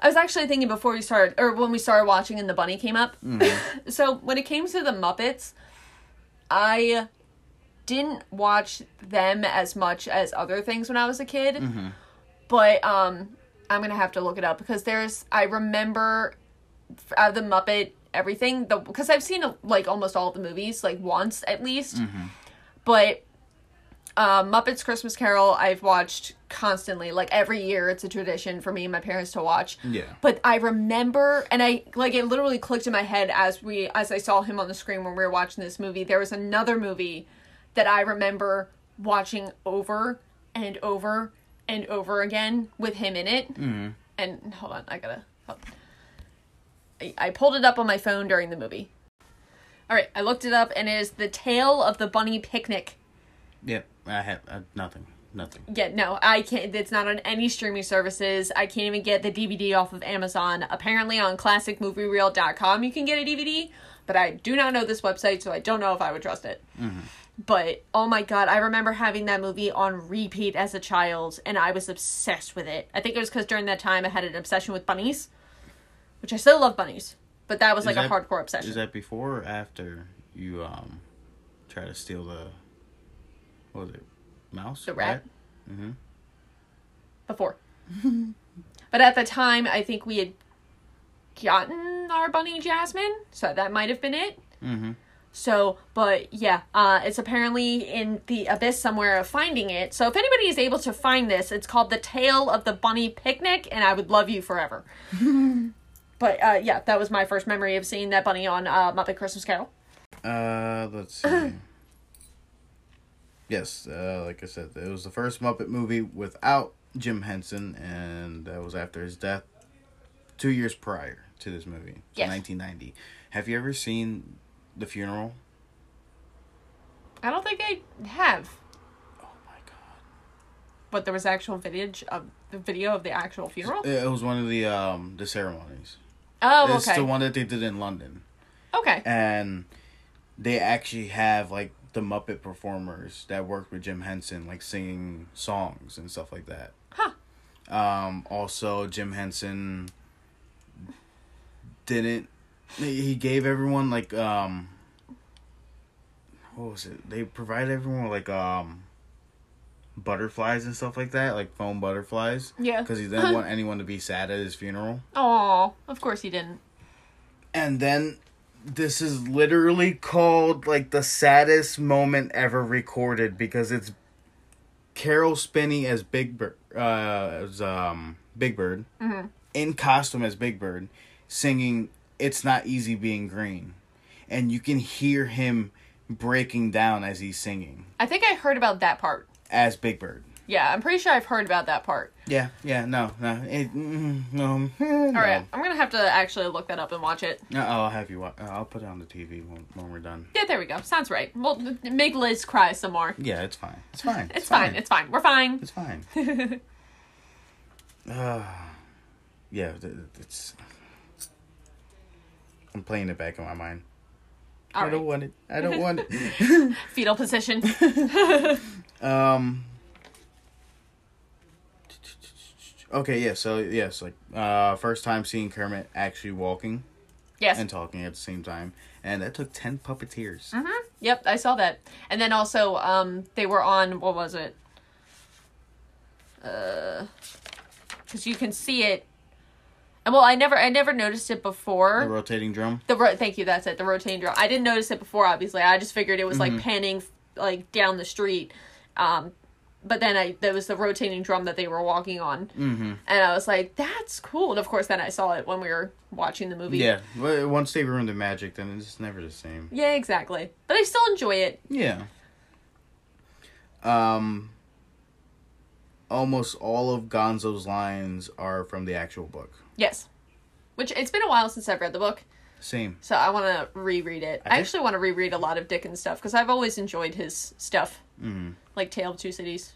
I was actually thinking before we started or when we started watching and the bunny came up. Mm-hmm. so when it came to the Muppets, I didn't watch them as much as other things when I was a kid. Mm-hmm. But um I'm going to have to look it up because there's I remember of uh, the Muppet everything the because I've seen like almost all of the movies like once at least. But uh, Muppets Christmas Carol, I've watched constantly. Like every year, it's a tradition for me and my parents to watch. Yeah. But I remember, and I like it literally clicked in my head as we as I saw him on the screen when we were watching this movie. There was another movie that I remember watching over and over and over again with him in it. Mm-hmm. And hold on, I gotta. Hold I, I pulled it up on my phone during the movie. All right, I looked it up, and it is the Tale of the Bunny Picnic. Yep, I had uh, nothing, nothing. Yeah, no, I can't. It's not on any streaming services. I can't even get the DVD off of Amazon. Apparently, on ClassicMovieReel.com, you can get a DVD, but I do not know this website, so I don't know if I would trust it. But oh my god, I remember having that movie on repeat as a child, and I was obsessed with it. I think it was because during that time I had an obsession with bunnies, which I still love bunnies, but that was like Is a hardcore obsession. Is that before or after you um try to steal the what was it mouse The rat? Mm-hmm. before. but at the time, I think we had gotten our bunny Jasmine, so that might have been it. Mm-hmm. So, but yeah, uh, it's apparently in the abyss somewhere of finding it. So, if anybody is able to find this, it's called The Tale of the Bunny Picnic, and I would love you forever. but uh, yeah, that was my first memory of seeing that bunny on uh, Muppet Christmas Carol. Uh, let's see. yes, uh, like I said, it was the first Muppet movie without Jim Henson, and that was after his death two years prior to this movie, so Yes. 1990. Have you ever seen the funeral? I don't think I have, Oh my god! but there was actual footage of the video of the actual funeral. It was one of the um the ceremonies. Oh, It's okay. the one that they did in London. Okay. and they actually have like the Muppet performers that worked with Jim Henson, like singing songs and stuff like that. Huh. Um, also, Jim Henson didn't. He gave everyone like um. What was it? They provided everyone with like um. Butterflies and stuff like that, like foam butterflies, Yeah. because he didn't want anyone to be sad at his funeral. Oh, of course he didn't. And then this is literally called like the saddest moment ever recorded because it's Caroll Spinney as Big Bird, uh, as um Big Bird, in costume as Big Bird, singing "It's Not Easy Being Green," and you can hear him breaking down as he's singing I think I heard about that part. As Big Bird. Yeah, I'm pretty sure I've heard about that part. Yeah, yeah, no, no, it, mm, no. All right, I'm gonna have to actually look that up and watch it. No, I'll have you. Wa- uh, I'll put it on the TV when, when we're done. Yeah, there we go. Sounds right. Well, make Liz cry some more. Yeah, it's fine. It's fine. It's fine. It's fine. We're fine. It's fine. uh, yeah, it's. I'm playing it back in my mind. All I don't want it. I don't want it. Fetal position. Um. Okay, yeah. So yes, like uh, first time seeing Kermit actually walking Yes. and talking at the same time, and that took ten puppeteers. Mm-hmm. Yep, I saw that. And then also, um, they were on what was it? Uh, because you can see it. And well, I never, I never noticed it before. The rotating drum. The ro- thank you. That's it. The rotating drum. I didn't notice it before. Obviously, I just figured it was like panning like down the street. Um, but then I there was the rotating drum that they were walking on, Mm-hmm. and I was like, "That's cool." And of course, then I saw it when we were watching the movie. Yeah, once they ruin the magic, then it's never the same. Yeah, exactly. But I still enjoy it. Yeah. Um. Almost all of Gonzo's lines are from the actual book. Yes. Which it's been a while since I've read the book, Same. so I want to reread it. I, think- actually want to reread a lot of Dickens stuff because I've always enjoyed his stuff, hmm like Tale of Two Cities,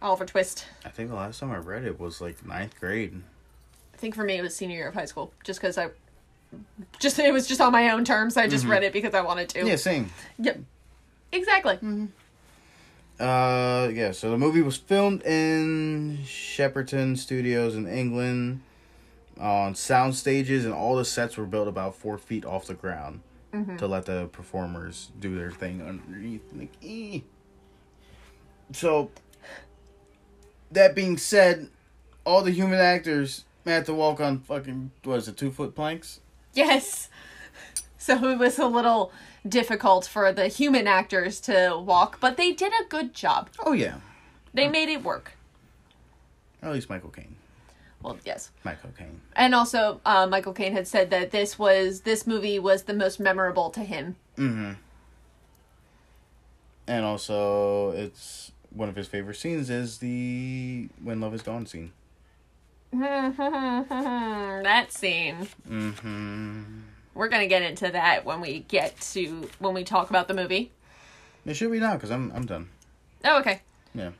Oliver Twist. I think the last time I read it was like ninth grade. I think for me it was senior year of high school, just because I, just it was just on my own terms. I just read it because I wanted to. Yeah, same. Yep. Exactly. Uh, yeah. So the movie was filmed in Shepperton Studios in England, on sound stages, and all the sets were built about four feet off the ground to let the performers do their thing underneath. Like, eh. So, that being said, all the human actors had to walk on fucking was it, two foot planks? Yes. So it was a little difficult for the human actors to walk, but they did a good job. Oh yeah, They made it work. at least Michael Caine. Well, yes. Michael Caine. And also, uh, Michael Caine had said that this was this movie was the most memorable to him. Mm-hmm. And also, it's one of his favorite scenes is the "When Love Is Gone" scene. that scene. Mm-hmm. We're gonna get into that when we get to when we talk about the movie. It should be now because I'm I'm done. Oh, okay. Yeah.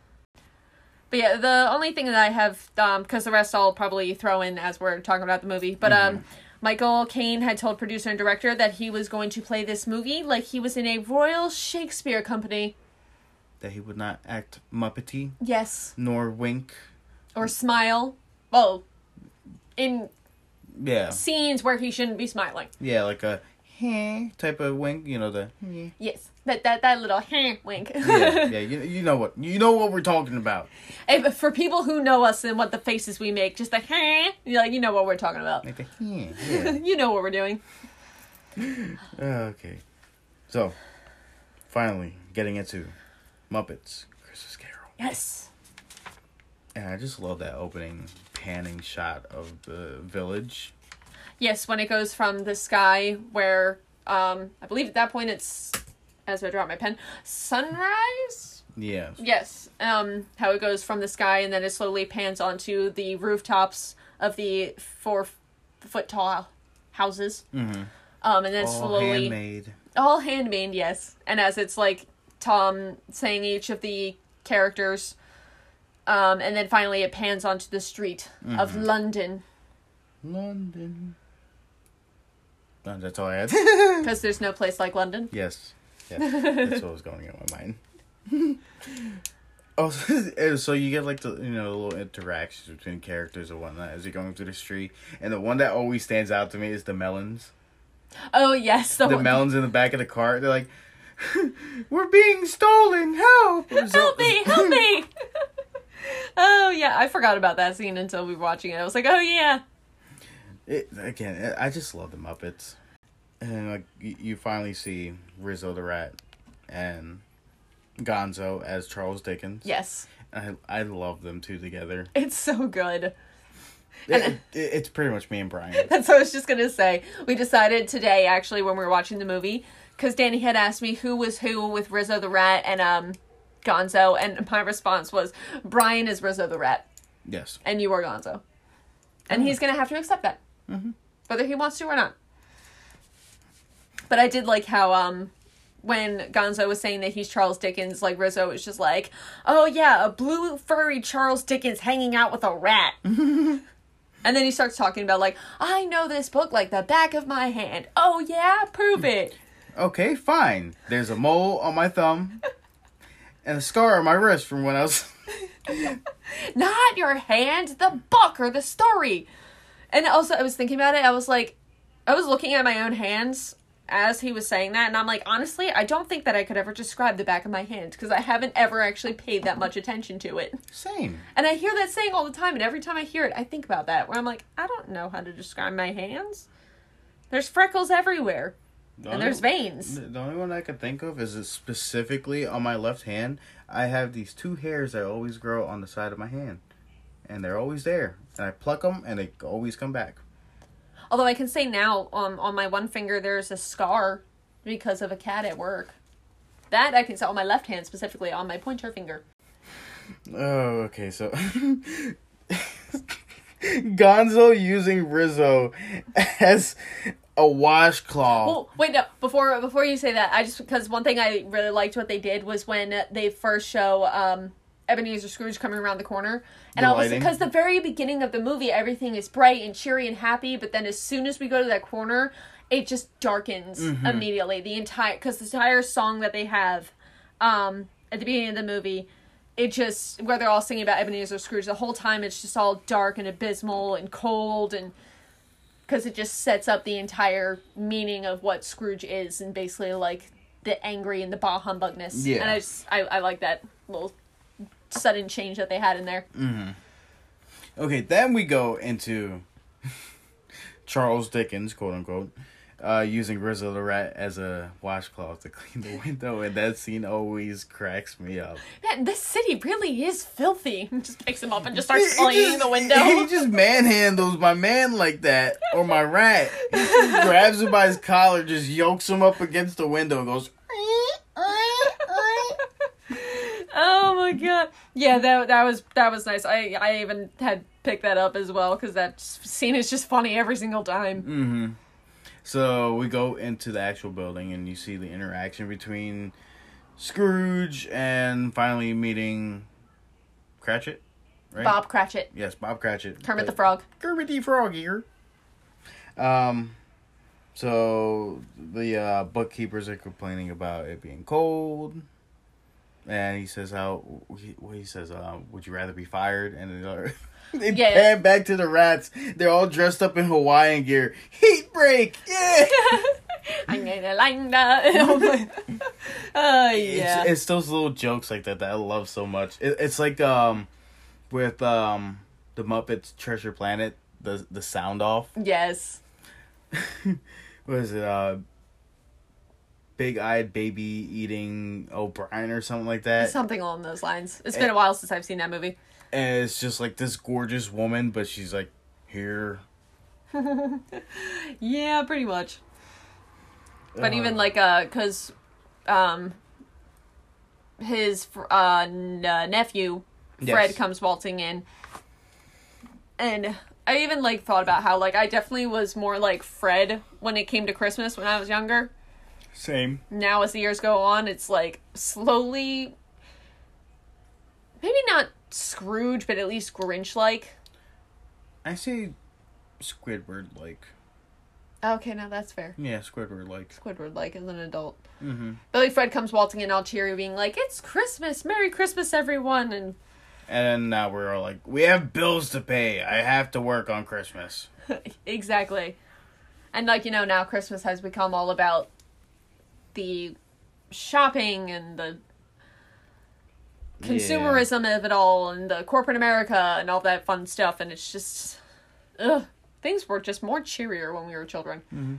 But yeah, the only thing that I have, um, because the rest I'll probably throw in as we're talking about the movie. But um, Michael Caine had told producer and director that he was going to play this movie like he was in a Royal Shakespeare Company. That he would not act muppety Yes, nor wink. or smile. Well, in Yeah. scenes where he shouldn't be smiling. Yeah, like a heh type of wink. You know the. Yes, that that that little wink. Yeah, yeah. You, you know what you know what we're talking about. If, for people who know us and what the faces we make, just like you like you know what we're talking about. Like the. Yeah. you know what we're doing. okay. So, finally getting into Muppets Christmas Carol. Yes. And I just love that opening panning shot of the village. Yes, when it goes from the sky where um I believe at that point it's as I drop my pen, sunrise? Yeah. Yes. Um how it goes from the sky and then it slowly pans onto the rooftops of the four foot tall houses. Mm-hmm. Um and then All slowly handmade. all handmade, yes. And as it's like Tom saying each of the characters um and then finally it pans onto the street of London London. That's all I had. because there's no place like London. yes. Yes. That's what was going in my mind. Oh, so you get like the you know the little interactions between characters and whatnot as you're going through the street, and the one that always stands out to me is the melons. Oh yes, The one- melons in the back of the cart. They're like, "We're being stolen! Help! Help me! Help me! oh yeah, I forgot about that scene until we were watching it. I was like, oh yeah. It, again, I just love the Muppets, and like you finally see Rizzo the Rat and Gonzo as Charles Dickens. Yes, I I love them two together. it's so good. It, it, it's pretty much me and Brian. That's what I was just gonna say. We decided today, actually, when we were watching the movie, because Danny had asked me who was who with Rizzo the Rat and um Gonzo, and my response was Brian is Rizzo the Rat, Yes. and you are Gonzo, and he's gonna have to accept that, whether he wants to or not. But I did like how um when Gonzo was saying that he's Charles Dickens, like Rizzo was just like, "Oh yeah, a blue furry Charles Dickens hanging out with a rat." and then he starts talking about like, "I know this book like the back of my hand." Oh yeah, prove it. Okay, fine. There's a mole on my thumb and a scar on my wrist from when I was. Not your hand, the book or the story. And also, I was thinking about it. I was like, I was looking at my own hands as he was saying that, and I'm like, honestly, I don't think that I could ever describe the back of my hand because I haven't ever actually paid that much attention to it. Same. And I hear that saying all the time, and every time I hear it, I think about that. Where I'm like, I don't know how to describe my hands. There's freckles everywhere, The and only- there's veins. The only one I can think of is specifically on my left hand. I have these two hairs that always grow on the side of my hand, and they're always there. And I pluck them, and they always come back. Although I can say now, um, on my one finger, there's a scar because of a cat at work. That I can say on my left hand specifically, on my pointer finger. Oh, okay. So Gonzo using Rizzo as a washcloth. Oh wait, no. Before before you say that, I just because one thing I really liked what they did was when they first show um, Ebenezer Scrooge coming around the corner, and The I was because the very beginning of the movie everything is bright and cheery and happy, but then as soon as we go to that corner, it just darkens Mm-hmm. immediately. The entire because the entire song that they have um, at the beginning of the movie. It just where they're all singing about Ebenezer Scrooge the whole time it's just all dark and abysmal and cold and because it just sets up the entire meaning of what Scrooge is and basically like the angry and the bah humbugness. Yeah. And I just I, I like that little sudden change that they had in there. Okay, then we go into Charles Dickens, quote unquote, uh, using Rizzo the Rat as a washcloth to clean the window, and that scene always cracks me up. Man, this city really is filthy. just picks him up and just starts cleaning the window. He just manhandles my man like that, or my rat. He grabs him by his collar, just yokes him up against the window, and goes. Oh my god. Yeah, that that was that was nice. I I even had picked that up as well because that scene is just funny every single time. Mm-hmm. So we go into the actual building, and you see the interaction between Scrooge and finally meeting Cratchit, right? Bob Cratchit, Yes, Bob Cratchit. Kermit the Frog. Kermit the Frog here. Um, so the uh, bookkeepers are complaining about it being cold, and he says how he, what he says. Uh, would you rather be fired? And they Yeah. pan back to the rats. They're all dressed up in Hawaiian gear. Heat break, yeah. I'm gonna like that. Oh yeah. It's, it's those little jokes like that that I love so much. It, it's like um, with um, the Muppets Treasure Planet, the the sound off. yes. what is it? Uh, big eyed baby eating O'Brien or something like that. Something along those lines. It's been a while since I've seen that movie. and it's just like this gorgeous woman, but she's like here. Yeah, pretty much. But Uh, even like uh, cause, um, his uh uh, nephew Fred Yes. comes waltzing in, and I even like thought about how like I definitely was more like Fred when it came to Christmas when I was younger. Same. Now as the years go on, it's like slowly, maybe not Scrooge, but at least Grinch like. I say Squidward like. Okay, now that's fair. Yeah, Squidward like. Squidward like as an adult. Mm-hmm. Billy Fred comes waltzing in all cheery, being like, "It's Christmas! Merry Christmas, everyone!" And And now we're all like, we have bills to pay. I have to work on Christmas. exactly. And like you know, now Christmas has become all about the shopping and the consumerism of it all and the corporate America and all that fun stuff and it's just ugh. Things were just more cheerier when we were children. Mm-hmm.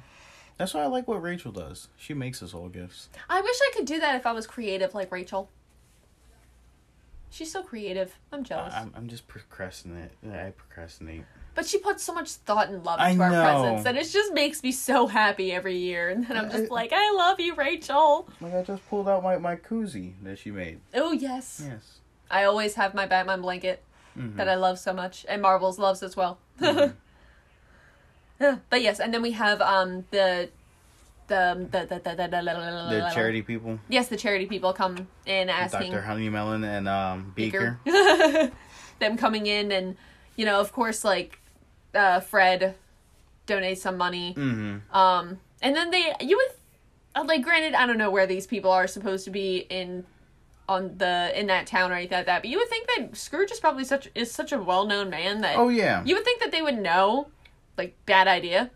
That's why I like what Rachel does. She makes us all gifts. I wish I could do that if I was creative like Rachel. She's so creative. I'm jealous. I'm, I'm just procrastinate. I procrastinate. But she puts so much thought and love I into our know. presents that it just makes me so happy every year. And then I'm just I- like, I love you, Rachel. Like I just pulled out my my koozie that she made. Oh yes. Yes. I always have my Batman blanket Mhm. that I love so much, and Marvel's loves as well. Yeah, but yes, and then we have um the the the the the, the, the, The charity people, Yes, the charity people come in asking Dr. Honeymelon and um Beaker. them coming in, and you know, of course, like uh, Fred donates some money. Mm-hmm. Um, and then they you would uh, like granted I don't know where these people are supposed to be in on the in that town or anything like that, but you would think that Scrooge is probably such is such a well known man that Oh yeah. you would think that they would know. Like bad idea.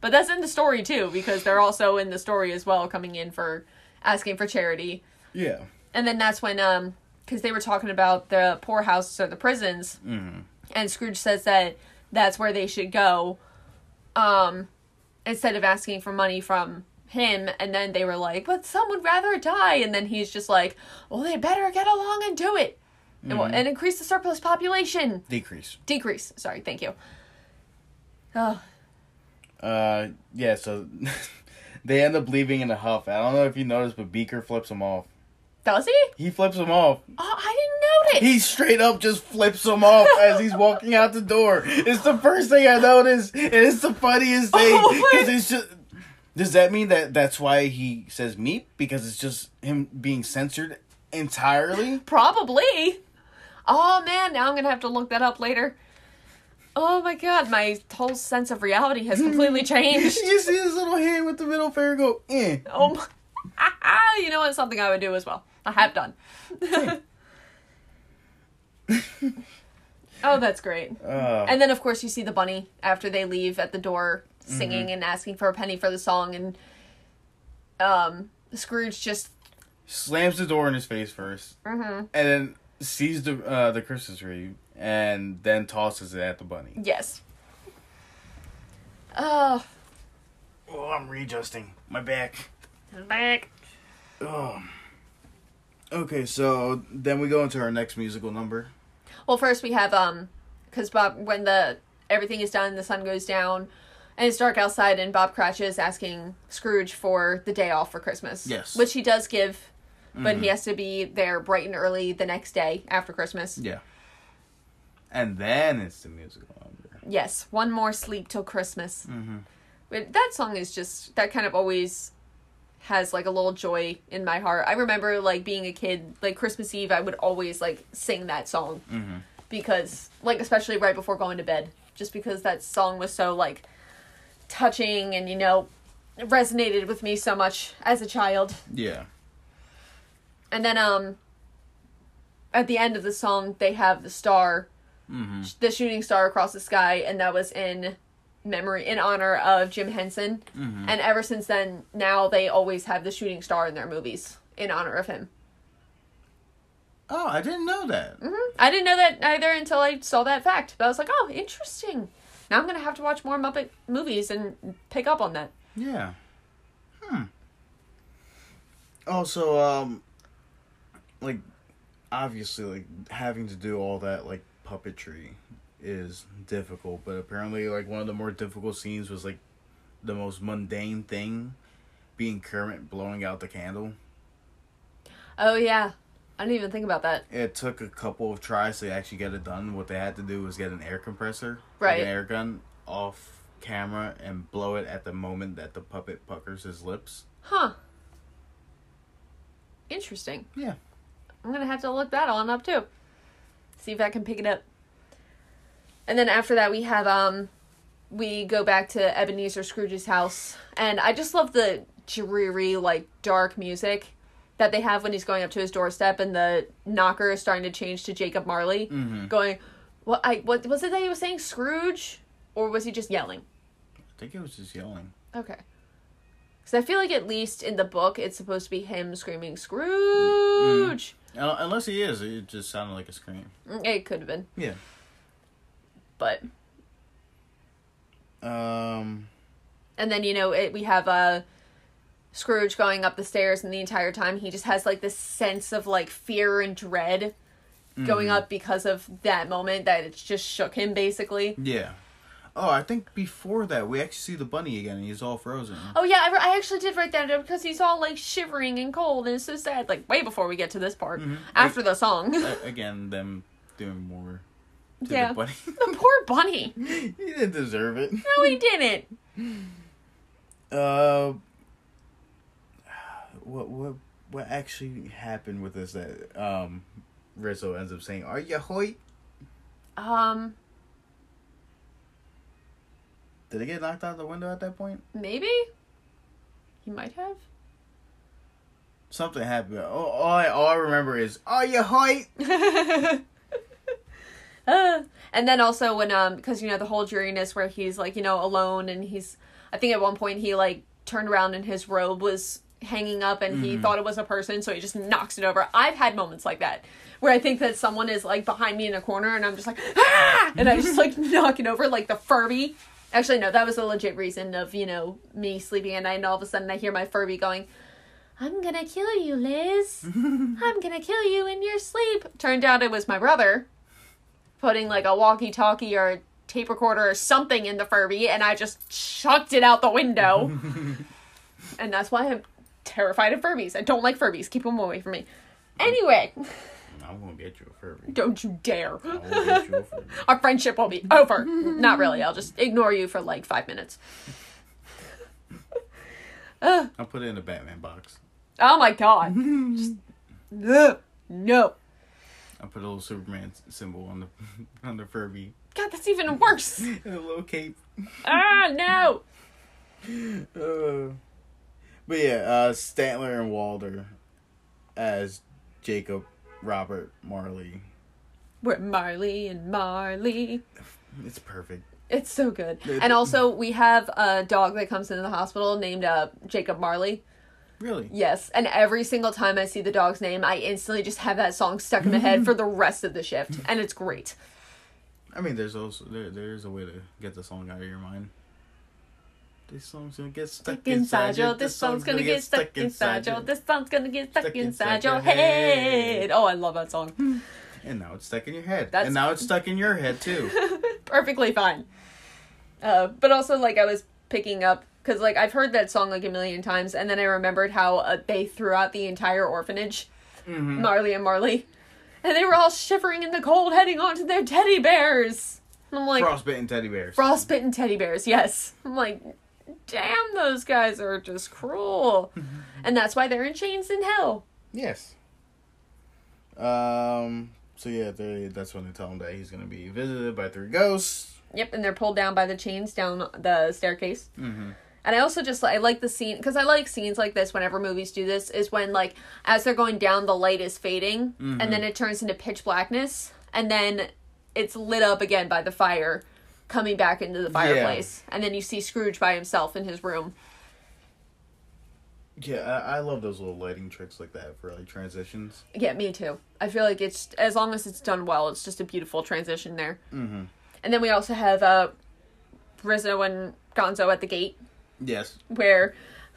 But that's in the story too, because they're also in the story as well, coming in for asking for charity. yeah. And then that's when um because they were talking about the poorhouses or the prisons Mm-hmm. and Scrooge says that that's where they should go um instead of asking for money from him and then they were like but some would rather die and then he's just like well they better get along and do it and, well, and increase the surplus population Decrease. decrease sorry thank you oh Uh yeah. So they end up leaving in a huff. I don't know if you noticed, but Beaker flips him off. does he He flips him off. oh i didn't notice He straight up just flips him off as he's walking out the door. It's the first thing I noticed, and it's the funniest thing Oh, because wait. it's just. Does that mean that that's why he says meep? Because it's just him being censored entirely. Probably. Oh man, now I'm gonna have to look that up later. Oh my god, my whole sense of reality has completely changed. you see his little hand with the middle finger go eh. Oh my, you know what? Something I would do as well. I have done. oh, that's great. Uh, And then of course you see the bunny after they leave at the door singing and asking for a penny for the song and um Scrooge just slams the door in his face 1st mhm, and then sees the uh, the Christmas tree, and then tosses it at the bunny. yes. Oh, Oh, I'm readjusting my back. back. Oh. Okay, so then we go into our next musical number. Well, first we have um, because Bob, when the everything is done, the sun goes down, and it's dark outside, and Bob Cratchit is asking Scrooge for the day off for Christmas. Yes. which he does give, but Mhm. he has to be there bright and early the next day after Christmas. Yeah. And then it's the musical number. Yes, one more sleep till Christmas. Mm-hmm. That song is just that kind of always has like a little joy in my heart. I remember like being a kid, like Christmas Eve, I would always like sing that song Mm-hmm. because like especially right before going to bed, just because that song was so like touching and you know resonated with me so much as a child. Yeah. And then um at the end of the song they have the star, Mm-hmm. the shooting star across the sky and that was in memory in honor of Jim Henson. Mm-hmm. And ever since then, now they always have the shooting star in their movies in honor of him. Oh, I didn't know that. hmm I didn't know that either until I saw that fact. But I was like, oh, interesting. Now I'm gonna have to watch more Muppet movies and pick up on that. Yeah. Hmm. Also, um, like, obviously, like having to do all that like puppetry is difficult, but apparently, like one of the more difficult scenes was like the most mundane thing, being Kermit blowing out the candle. Oh yeah, I didn't even think about that. It took a couple of tries to actually get it done. What they had to do was get an air compressor, Right. like an air gun, off camera and blow it at the moment that the puppet puckers his lips. Huh. Interesting. Yeah. I'm gonna have to look that on up too. See if I can pick it up. And then after that we have um we go back to Ebenezer Scrooge's house, and I just love the dreary, like dark music that they have when he's going up to his doorstep, and the knocker is starting to change to Jacob Marley, Mm-hmm. going, "What? I what was it that he was saying? Scrooge, or was he just yelling?" I think it was just yelling. Okay. Because I feel like at least in the book, it's supposed to be him screaming Scrooge. Uh, Unless he is, it just sounded like a scream. Mm, It could have been, Yeah. But Um. and then you know it, we have uh Scrooge going up the stairs, and the entire time he just has like this sense of like fear and dread going mhm. up because of that moment that it just shook him basically. Yeah. Oh, I think before that we actually see the bunny again, and he's all frozen. Oh yeah, I, I actually did write that down because he's all like shivering and cold and it's so sad. Like way before we get to this part, Mhm. after the song. Again, them doing more Yeah. the bunny. the poor bunny. he didn't deserve it. No, he didn't. Uh, what what what actually happened with this that um Rizzo ends up saying, "Are you hoy?" Um, Did he get knocked out the window at that point? maybe. He might have. Something happened. Oh, all I, all I remember is, "Are you Hoyt?" Uh, and then also when um because you know the whole dreariness where he's like you know alone and he's I think at one point he like turned around and his robe was hanging up and he Mhm. thought it was a person so he just knocks it over. I've had moments like that where I think that someone is like behind me in a corner and I'm just like ah and I just like knock it over like the Furby. Actually no, that was a legit reason of you know me sleeping at night and all of a sudden I hear my Furby going. I'm gonna kill you, Liz. I'm gonna kill you in your sleep. Turned out it was my brother putting like a walkie talkie or a tape recorder or something in the Furby, and I just chucked it out the window. and that's why I'm terrified of Furbies. I don't like Furbies. Keep them away from me. Anyway, I'm gonna get you a Furby. don't you dare. I will get you a Furby. Our friendship will be over. Not really. I'll just ignore you for like five minutes. Uh, I'll put it in the Batman box. oh my god. Just, ugh, no. I'll put a little Superman symbol on the on the Furby God, that's even worse. and a little cape. Ah, no. Uh, but yeah, uh, Statler and Waldorf as Jacob, Robert, Marley. We're Marley and Marley. It's perfect. It's so good. And also, we have a dog that comes into the hospital named uh, Jacob Marley. Really? Yes. And every single time I see the dog's name, I instantly just have that song stuck in my head for the rest of the shift. And it's great. I mean, there's also there there's a way to get the song out of your mind. This song's gonna get stuck inside you. This song's gonna get stuck inside you. This song's gonna get stuck inside your head. Oh, I love that song. And now it's stuck in your head. That's- And now it's stuck in your head too. Perfectly fine. Uh, but also, like, I was picking up because, like, I've heard that song like a million times, and then I remembered how uh, they threw out the entire orphanage. hmm Marley and Marley. And they were all shivering in the cold heading onto their teddy bears. And I'm like, Frostbitten teddy bears. frostbitten teddy bears, yes. I'm like, damn, those guys are just cruel. and that's why they're in chains in hell. Yes. Um. So yeah, they, that's when they tell him that he's gonna be visited by three ghosts. Yep, and they're pulled down by the chains down the staircase. Mm-hmm. And I also just I like the scene because I like scenes like this whenever movies do this is when like as they're going down the light is fading Mhm. and then it turns into pitch blackness and then it's lit up again by the fire coming back into the fireplace and then you see Scrooge by himself in his room. Yeah, I, I love those little lighting tricks like that for like transitions. Yeah, me too. I feel like it's as long as it's done well, it's just a beautiful transition there. Mm-hmm. And then we also have uh Rizzo and Gonzo at the gate Yes. where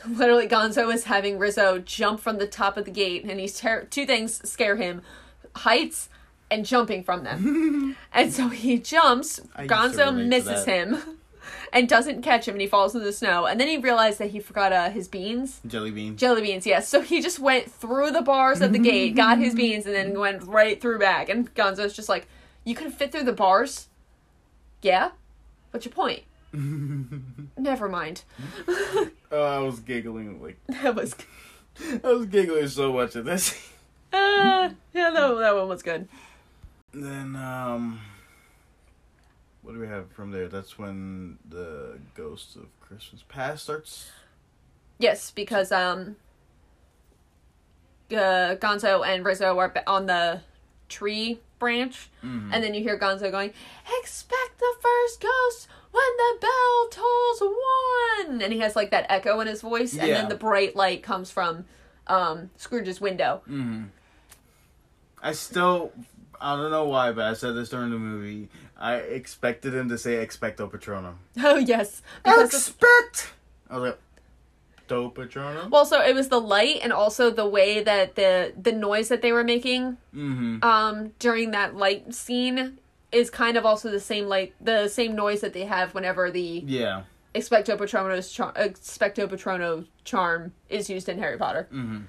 literally Gonzo is having Rizzo jump from the top of the gate, and he's ter- two things scare him: heights and jumping from them. and so he jumps. Gonzo misses him. And doesn't catch him, and he falls in the snow. And then he realized that he forgot uh, his beans, Jelly beans. jelly beans. Yes, so he just went through the bars of the gate, got his beans, and then went right through back. And Gonzo's just like, "You can fit through the bars." Yeah, what's your point? Never mind. oh, I was giggling like That was I was giggling so much at this. Uh, yeah, that, that one was good. then um what do we have from there? That's when the Ghost of Christmas Past starts. Yes, because um, uh, Gonzo and Rizzo are on the tree branch, Mhm. and then you hear Gonzo going, "Expect the first ghost when the bell tolls one," and he has like that echo in his voice, and Yeah. then the bright light comes from um Scrooge's window. Mm-hmm. I still, I don't know why, but I said this during the movie. I expected him to say "expecto patronum." Oh yes, Expect. I was like, "Do patronum." well, so it was the light and also the way that the the noise that they were making Mm-hmm. um during that light scene is kind of also the same like the same noise that they have whenever the Yeah. expecto patrono's char- expecto patrono charm is used in Harry Potter. Mm-hmm.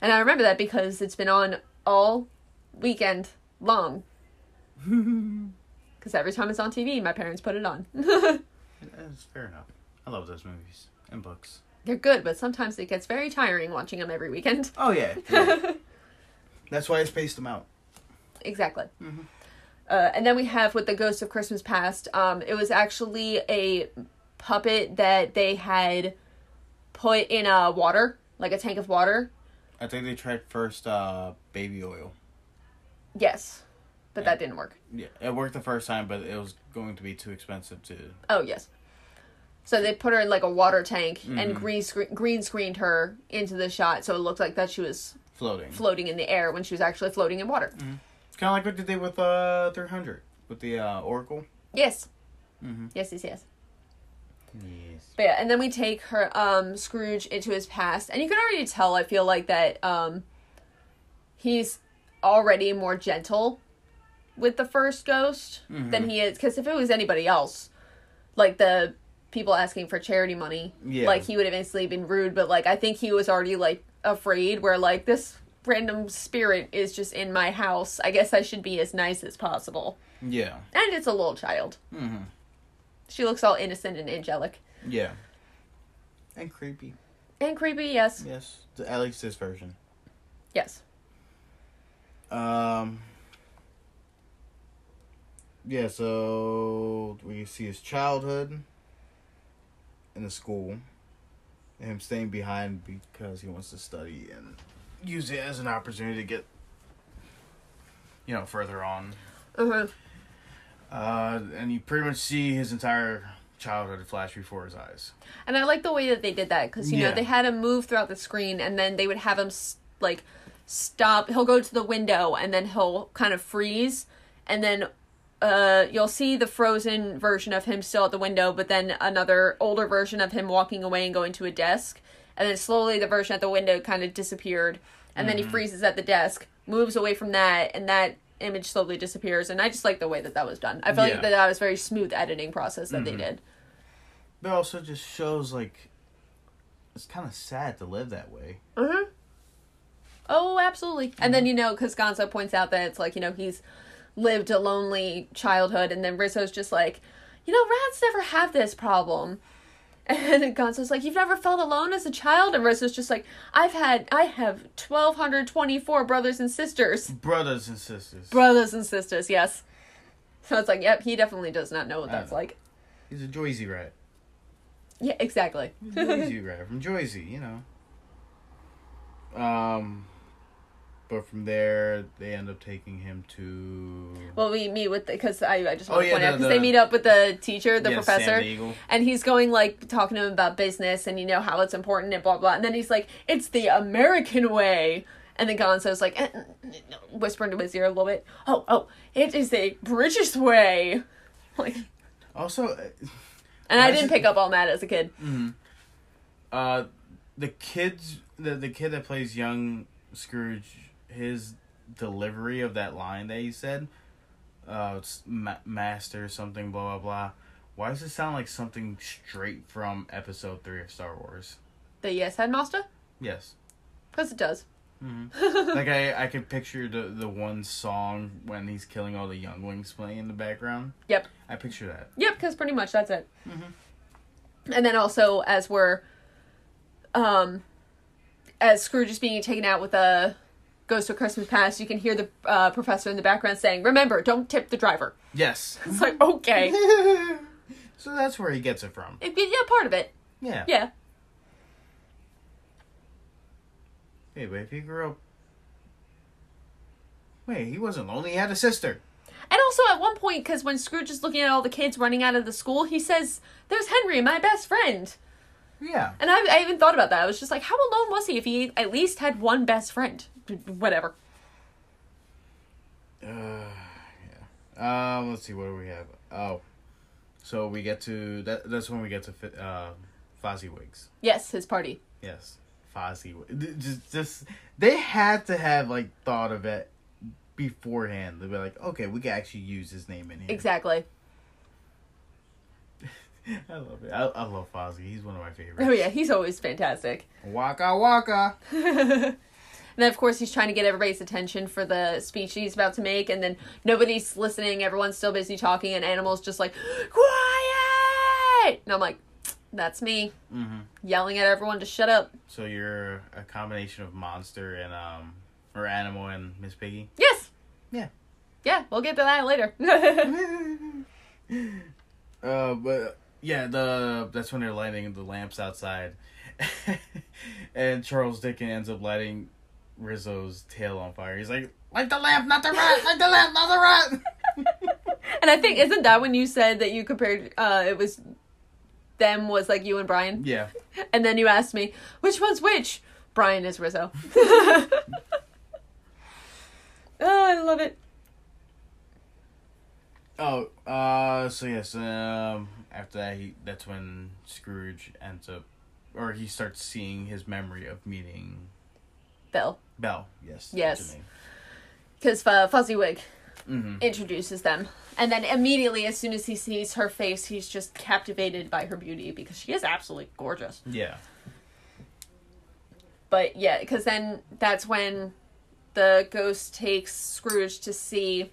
And I remember that because it's been on all weekend long. Because every time it's on TV, my parents put it on. That's fair enough. I love those movies and books. They're good, but sometimes it gets very tiring watching them every weekend. Oh yeah. yeah. That's why I spaced them out. Exactly. Mhm. Uh, and then we have with the Ghost of Christmas Past. Um, it was actually a puppet that they had put in a water, like a tank of water. I think they tried first uh, baby oil. Yes, but that didn't work. Yeah, it worked the first time, but it was going to be too expensive to. Oh yes. So they put her in like a water tank and Mhm. green screen green screened her into the shot, so it looked like that she was Floating. floating in the air when she was actually floating in water. It's kind of like what did they did with uh 300 with the uh, Oracle. Yes. Mhm. Yes, yes, yes. Yes. But yeah, and then we take her um Scrooge into his past, and you can already tell. I feel like that um he's already more gentle with the first ghost than he is. Because if it was anybody else, like the people asking for charity money, Yeah. like he would have instantly been rude. But like I think he was already like afraid, where like this random spirit is just in my house. I guess I should be as nice as possible. Yeah. And it's a little child. Mm-hmm. She looks all innocent and angelic. Yeah. And creepy. And creepy, yes. Yes. At least this version. Yes. Um. Yeah, so we see his childhood in the school, and him staying behind because he wants to study and use it as an opportunity to get, you know, further on. Uh-huh. Uh, and you pretty much see his entire childhood flash before his eyes. And I like the way that they did that because you know they had him move throughout the screen, and then they would have him like stop. He'll go to the window, and then he'll kind of freeze, and then uh you'll see the frozen version of him still at the window, but then another older version of him walking away and going to a desk, and then slowly the version at the window kind of disappeared, and then he freezes at the desk, moves away from that, and that image slowly disappears. And I just like the way that that was done. I feel Yeah. like that, that was a very smooth editing process that they Mhm. did. But it also just shows like it's kind of sad to live that way. Mm-hmm. Oh, absolutely. And then you know, because Gonzo points out that it's like you know he's lived a lonely childhood, and then Rizzo's just like, you know, rats never have this problem. And Gonzo's like, you've never felt alone as a child, and Rizzo's just like, I've had, I have twelve hundred twenty-four brothers and sisters, Brothers and sisters. brothers and sisters. Yes. So it's like, yep, he definitely does not know what that's know. like. He's a Joyzy rat. Yeah, exactly. He's a Joyzy rat from Joyzy, you know. Um, but from there they end up taking him to. Well, we meet with because I, I just Oh, want to yeah, point out because the- they meet up with the teacher, the Yeah, professor, Sam the Eagle. and he's going like talking to him about business and you know how it's important and blah blah. And then he's like, "It's the American way." And then Gonzo's like, eh, whispering to his ear a little bit. Oh, oh, it is the British way. Like, Also, and I didn't it- pick up on that as a kid. Mm-hmm. uh, the kids, the the kid that plays young Scrooge, his delivery of that line that he said, uh, it's ma- master something blah blah blah. Why does it sound like something straight from Episode Three of Star Wars? The Yes Headmaster, Yes. because it does. like I, I can picture the the one song when he's killing all the younglings playing in the background. Yep. I picture that. Yep, because pretty much that's it. Mm-hmm. And then also as we're, um, as Scrooge is being taken out with a Ghost of Christmas Past, you can hear the uh, professor in the background saying, "Remember, don't tip the driver." Yes. It's like okay, so that's where he gets it from. It- yeah, part of it. Yeah. Yeah, Hey, but if he grew up. Wait, he wasn't lonely. He had a sister. and also at one point, because when Scrooge is looking at all the kids running out of the school, he says, "There's Henry, my best friend." Yeah. And I, I even thought about that. I was just like, how alone was he if he at least had one best friend? Whatever. Uh, yeah. Um, let's see. What do we have? Oh, so we get to that. That's when we get to uh, Fozzie Yes, his party. Yes, Fozzie. Just, just they had to have like thought of it beforehand. They'd be like, okay, we can actually use his name in here. Exactly. I love it. I, I love Fozzie. He's one of my favorites. Oh yeah, he's always fantastic. Waka waka. And then of course he's trying to get everybody's attention for the speech he's about to make, and then nobody's listening. Everyone's still busy talking, and animals just like quiet. And I'm like, that's me Mm-hmm. yelling at everyone to shut up. So you're a combination of monster and um, or animal and Miss Piggy. Yes. Yeah. Yeah, we'll get to that later. uh, but yeah, the that's when they're lighting the lamps outside, and Charles Dickens ends up lighting Rizzo's tail on fire. He's like, "Like the lamp, not the rat! Light the lamp, not the rat!" and I think isn't that when you said that you compared? Uh, it was them was like you and Brian. yeah, And then you asked me, which one's which? Brian is Rizzo. oh, I love it. Oh, uh, so yes, um, after that, he that's when Scrooge ends up, or he starts seeing his memory of meeting Bill. Belle. Yes. Yes. Because uh, Fozzie Mm-hmm. introduces them. And then immediately, as soon as he sees her face, he's just captivated by her beauty because she is absolutely gorgeous. Yeah. But yeah, because then that's when the ghost takes Scrooge to see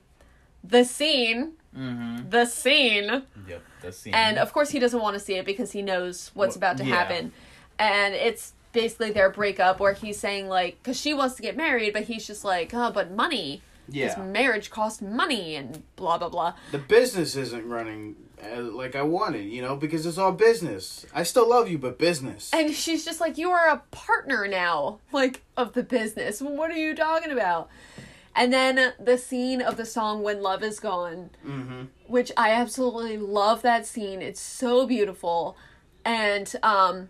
the scene. Mm-hmm. The scene. Yep. That's scene. And of course, he doesn't want to see it because he knows what's Well, about to yeah. happen. And it's basically their breakup where he's saying, like, because she wants to get married, but he's just like, oh, but money. Yeah, marriage costs money and blah, blah, blah. the business isn't running uh, like I wanted, you know, because it's all business. I still love you, but business. And she's just like, you are a partner now, like, of the business. What are you talking about? And then the scene of the song When Love Is Gone, mm-hmm. which I absolutely love that scene. It's so beautiful. And um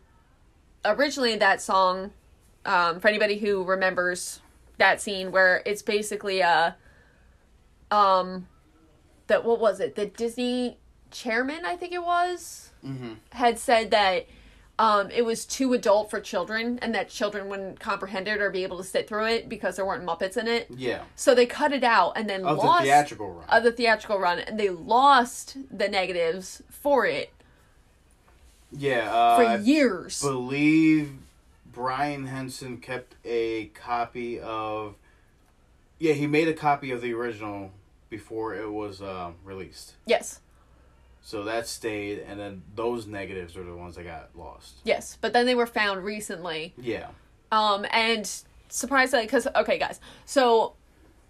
originally that song um for anybody who remembers that scene where it's basically a um that what was it? The Disney chairman, I think it was, Mm-hmm. had said that um, it was too adult for children and that children wouldn't comprehend it or be able to sit through it because there weren't Muppets in it. Yeah. So they cut it out and then Of lost the theatrical run. of the theatrical run and they lost the negatives for it yeah. Uh, for I years. believe Brian Henson kept a copy of. Yeah, he made a copy of the original before it was uh, released. yes. So that stayed, and then those negatives are the ones that got lost. Yes, but then they were found recently. Yeah. Um, and surprisingly, because okay, guys, so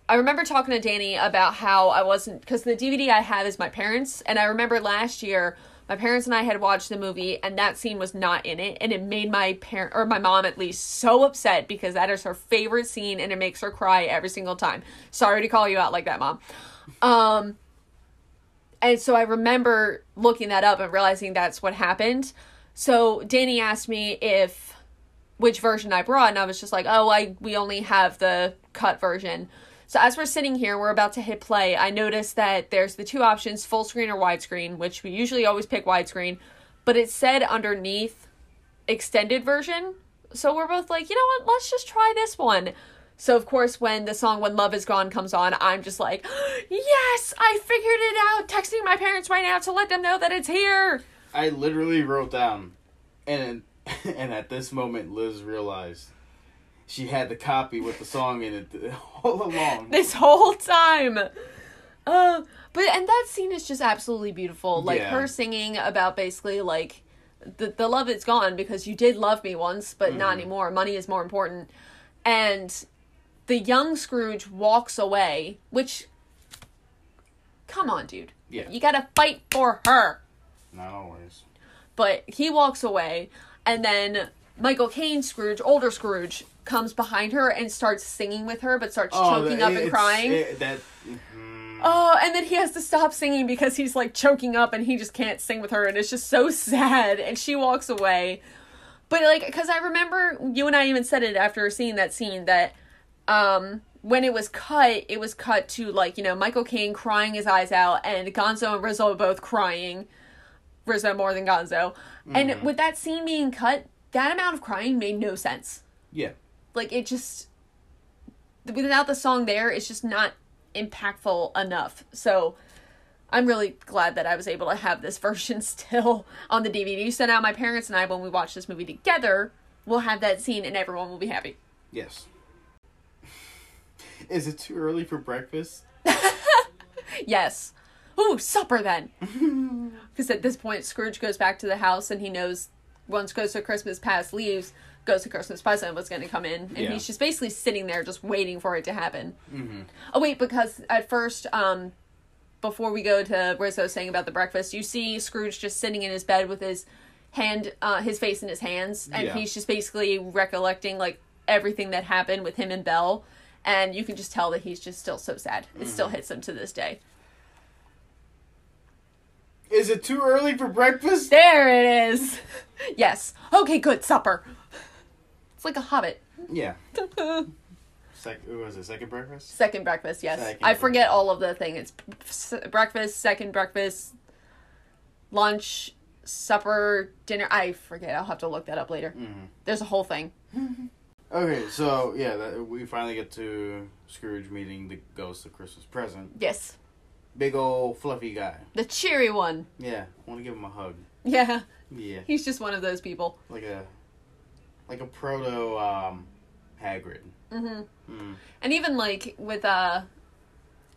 I remember talking to Danny about how I wasn't because the DVD I have is my parents, and I remember last year my parents and I had watched the movie, and that scene was not in it, and it made my parent or my mom at least so upset because that is her favorite scene, and it makes her cry every single time. Sorry to call you out like that, mom. Um. And so I remember looking that up and realizing that's what happened. So Danny asked me if which version I brought, and I was just like, oh, I we only have the cut version. So as we're sitting here, we're about to hit play. I noticed that there's the two options, full screen or widescreen, which we usually always pick widescreen, but it said underneath extended version. So we're both like, you know what? Let's just try this one. So of course, when the song "When Love Is Gone" comes on, I'm just like, yes, I figured it out. Texting my parents right now to let them know that it's here. I literally wrote down, and and at this moment, Liz realized she had the copy with the song in it all along. this whole time. Uh, but and that scene is just absolutely beautiful. Like Yeah. her singing about basically like the the love is gone because you did love me once, but not Mhm. anymore. Money is more important. And the young Scrooge walks away, which come on, dude. Yeah. You gotta fight for her. Not always. But he walks away, and then Michael Caine Scrooge, older Scrooge, comes behind her and starts singing with her, but starts choking the- up and crying. it- that. mhm. Oh, and then he has to stop singing because he's like choking up and he just can't sing with her, and it's just so sad. And she walks away. But like, because I remember you and I even said it after seeing that scene that um when it was cut, it was cut to like you know Michael Caine crying his eyes out and Gonzo and Rizzo both crying. Rizzo more than Gonzo, and with that scene being cut, that amount of crying made no sense Yeah. Like it just without the song there it's just not impactful enough. So i'm really glad that i was able to have this version still on the dvd so now my parents and i when we watch this movie together we'll have that scene and everyone will be happy. Yes. Is it too early for breakfast? yes. Ooh supper then. Because at this point scrooge goes back to the house and he knows once goes to christmas past leaves goes to christmas present was going to come in and Yeah. he's just basically sitting there just waiting for it to happen Mm-hmm. Oh wait, because at first, um, before we go to Rizzo saying about the breakfast, you see Scrooge just sitting in his bed with his hand, uh, his face in his hands, and Yeah. he's just basically recollecting like everything that happened with him and Belle, and you can just tell that he's just still so sad. It still hits him to this day. Is it too early for breakfast? There it is. yes. Okay, good supper. It's like a Hobbit. Yeah. Sec- what was it? Second breakfast? Second breakfast, yes. Second I forget breakfast. all of the thing. It's breakfast, second breakfast, lunch, supper, dinner. I forget. I'll have to look that up later. Mm-hmm. There's a whole thing. Okay, so yeah, that, we finally get to Scrooge meeting the ghost of Christmas present. Yes. Big old fluffy guy. The cheery one. Yeah, I want to give him a hug. Yeah. Yeah, He's just one of those people. like a like a proto um Hagrid. hmm Mm. And even like with uh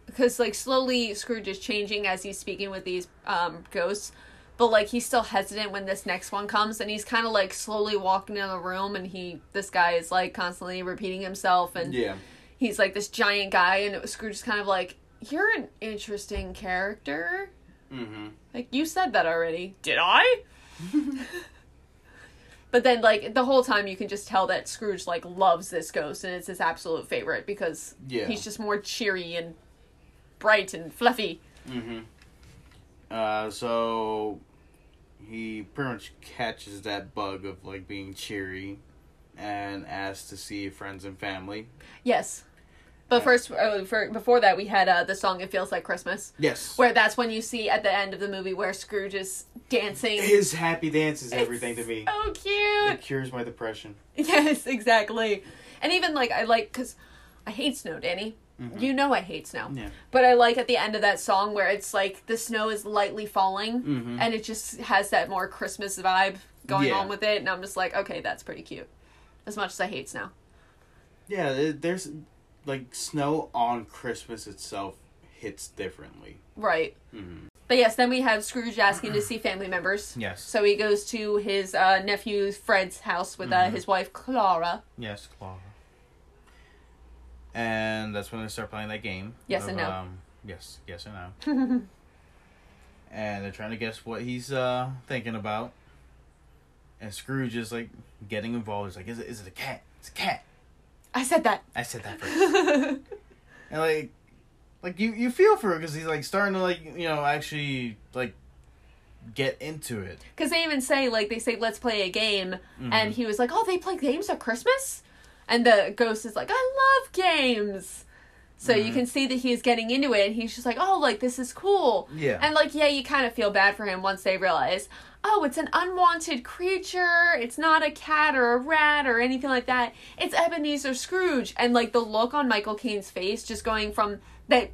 because like slowly Scrooge is changing as he's speaking with these um ghosts. But like he's still hesitant when this next one comes and he's kind of like slowly walking in the room and he this guy is like constantly repeating himself and Yeah. he's like this giant guy and was Scrooge is kind of like you're an interesting character. Mm-hmm. Like you said that already. Did I? but then like the whole time you can just tell that Scrooge like loves this ghost and it's his absolute favorite because Yeah. he's just more cheery and bright and fluffy. Mm-hmm. Uh, so he pretty much catches that bug of like being cheery, and asks to see friends and family. Yes. But first, uh, for, before that, we had uh, the song "It Feels Like Christmas," Yes. where that's when you see at the end of the movie where Scrooge is dancing. His happy dance is everything to It's me. So cute. It cures my depression. Yes, exactly. And even like I like because I hate snow, Danny. You know I hate snow. Mm-hmm. Yeah. But I like at the end of that song where it's like the snow is lightly falling Mhm. and it just has that more Christmas vibe going Yeah. on with it. And I'm just like, okay, that's pretty cute. As much as I hate snow. Yeah, there's like snow on Christmas itself hits differently. Right. Mhm. But yes, then we have Scrooge asking to see family members. Yes. So he goes to his uh, nephew Fred's house with Mm-hmm. uh, his wife Clara. Yes, Clara. And that's when they start playing that game. Yes of, and no. Um, yes, yes and no. and they're trying to guess what he's uh, thinking about. And Scrooge is like getting involved. He's like, "Is it? Is it a cat? It's a cat." I said that. I said that first. and like, like you you feel for it because he's like starting to like you know actually like get into it. Because they even say, like, they say, let's play a game. Mm-hmm. And he was like, oh, they play games at Christmas? And the ghost is like, I love games. So you Mhm. can see that he's getting into it. And he's just like, oh, like, this is cool. Yeah. And, like, yeah, you kind of feel bad for him once they realize, oh, it's an unwanted creature. It's not a cat or a rat or anything like that. It's Ebenezer Scrooge. And, like, the look on Michael Caine's face just going from that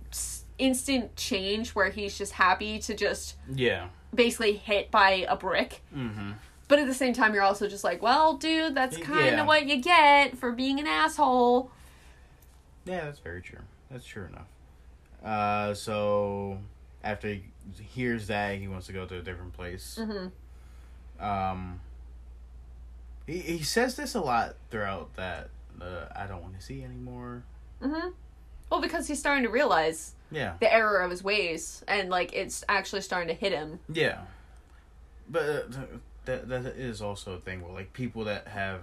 instant change where he's just happy to just yeah. basically hit by a brick. Mm-hmm. But at the same time, you're also just like, well, dude, that's kind of Yeah. what you get for being an asshole. Yeah, that's very true. That's true enough. Uh, so after he hears that, he wants to go to a different place. hmm Um, he he says this a lot throughout that. Uh, I don't want to see anymore. Mm-hmm. Well, because he's starting to realize Yeah. the error of his ways, and like it's actually starting to hit him. Yeah. But uh, that that is also a thing where like people that have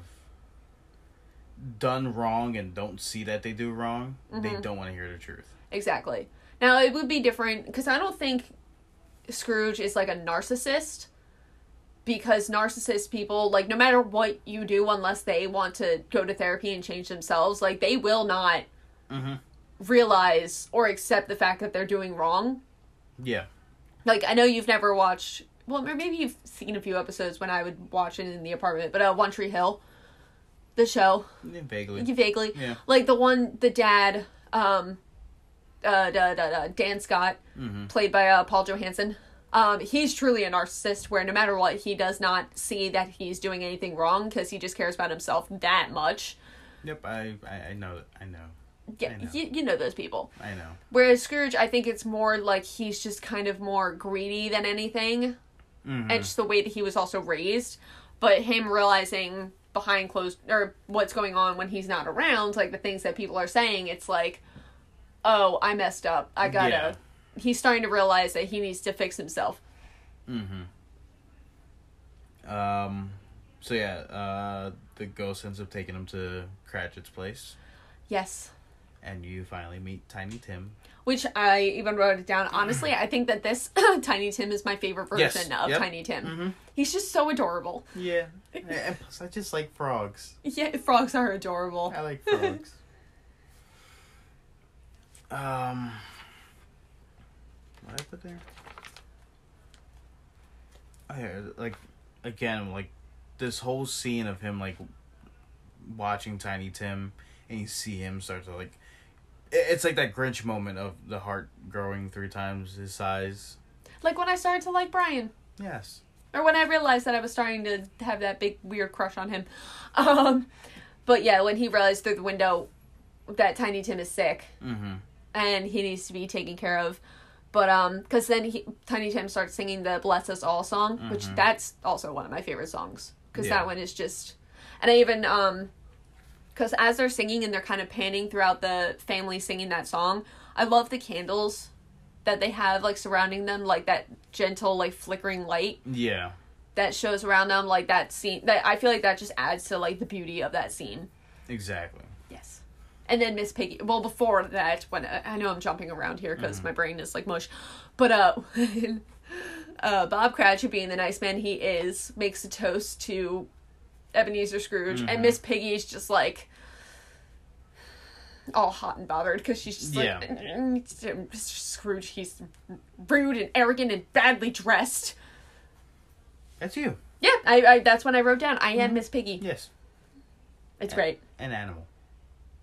done wrong and don't see that they do wrong, they don't want to hear the truth. Exactly. Now it would be different because I don't think Scrooge is like a narcissist. Because narcissist people, like, no matter what you do, unless they want to go to therapy and change themselves, like, they will not Mhm. realize or accept the fact that they're doing wrong. Yeah. Like, I know you've never watched, well, or maybe you've seen a few episodes when I would watch it in the apartment, but uh, One Tree Hill, the show, Yeah, Vaguely. vaguely, Yeah. like the one, the dad, um, uh, da, da, da, Dan Scott, Mm-hmm. played by uh, Paul Johansson. Um, he's truly a narcissist where no matter what, he does not see that he's doing anything wrong because he just cares about himself that much. Yep, I, I I know I know. Yeah, I know. you, you know those people. I know. Whereas Scrooge, I think it's more like he's just kind of more greedy than anything. Mhm. And just the way that he was also raised. But him realizing behind closed, or what's going on when he's not around, like the things that people are saying, it's like, oh, I messed up. I gotta. Yeah. He's starting to realize that he needs to fix himself. Mm-hmm. Um so yeah, uh the ghost ends up taking him to Cratchit's place Yes. and you finally meet Tiny Tim. Which I even wrote it down. Honestly, I think that this Tiny Tim is my favorite Yes. version of Yep. Tiny Tim. Mhm. He's just so adorable. Yeah. and plus I just like frogs. Yeah, frogs are adorable. I like frogs. um what I put there? Oh, yeah, like again, like this whole scene of him like watching Tiny Tim and you see him start to like it- it's like that Grinch moment of the heart growing three times his size. Like when I started to like Brian. Yes. or when I realized that I was starting to have that big weird crush on him. Um, but yeah, when he realized through the window that Tiny Tim is sick Mm-hmm. and he needs to be taken care of. But um, because then he, Tiny Tim starts singing the "Bless Us All" song, which that's also one of my favorite songs because Yeah. that one is just, and I even um, because as they're singing and they're kind of panning throughout the family singing that song, I love the candles that they have like surrounding them, like that gentle like flickering light Yeah. that shows around them like that scene that i feel like that just adds to like the beauty of that scene Exactly. yes and then miss piggy well before that when i know i'm jumping around here because my brain is like mush but uh uh bob cratchit being the nice man he is makes a toast to ebenezer scrooge and miss piggy is just like all hot and bothered because she's just like Yeah. Mm, mm, mm, "Mr. scrooge he's rude and arrogant and badly dressed That's you. yeah, I, I that's when I wrote down. I am mm-hmm. Miss Piggy. Yes. It's great. An animal.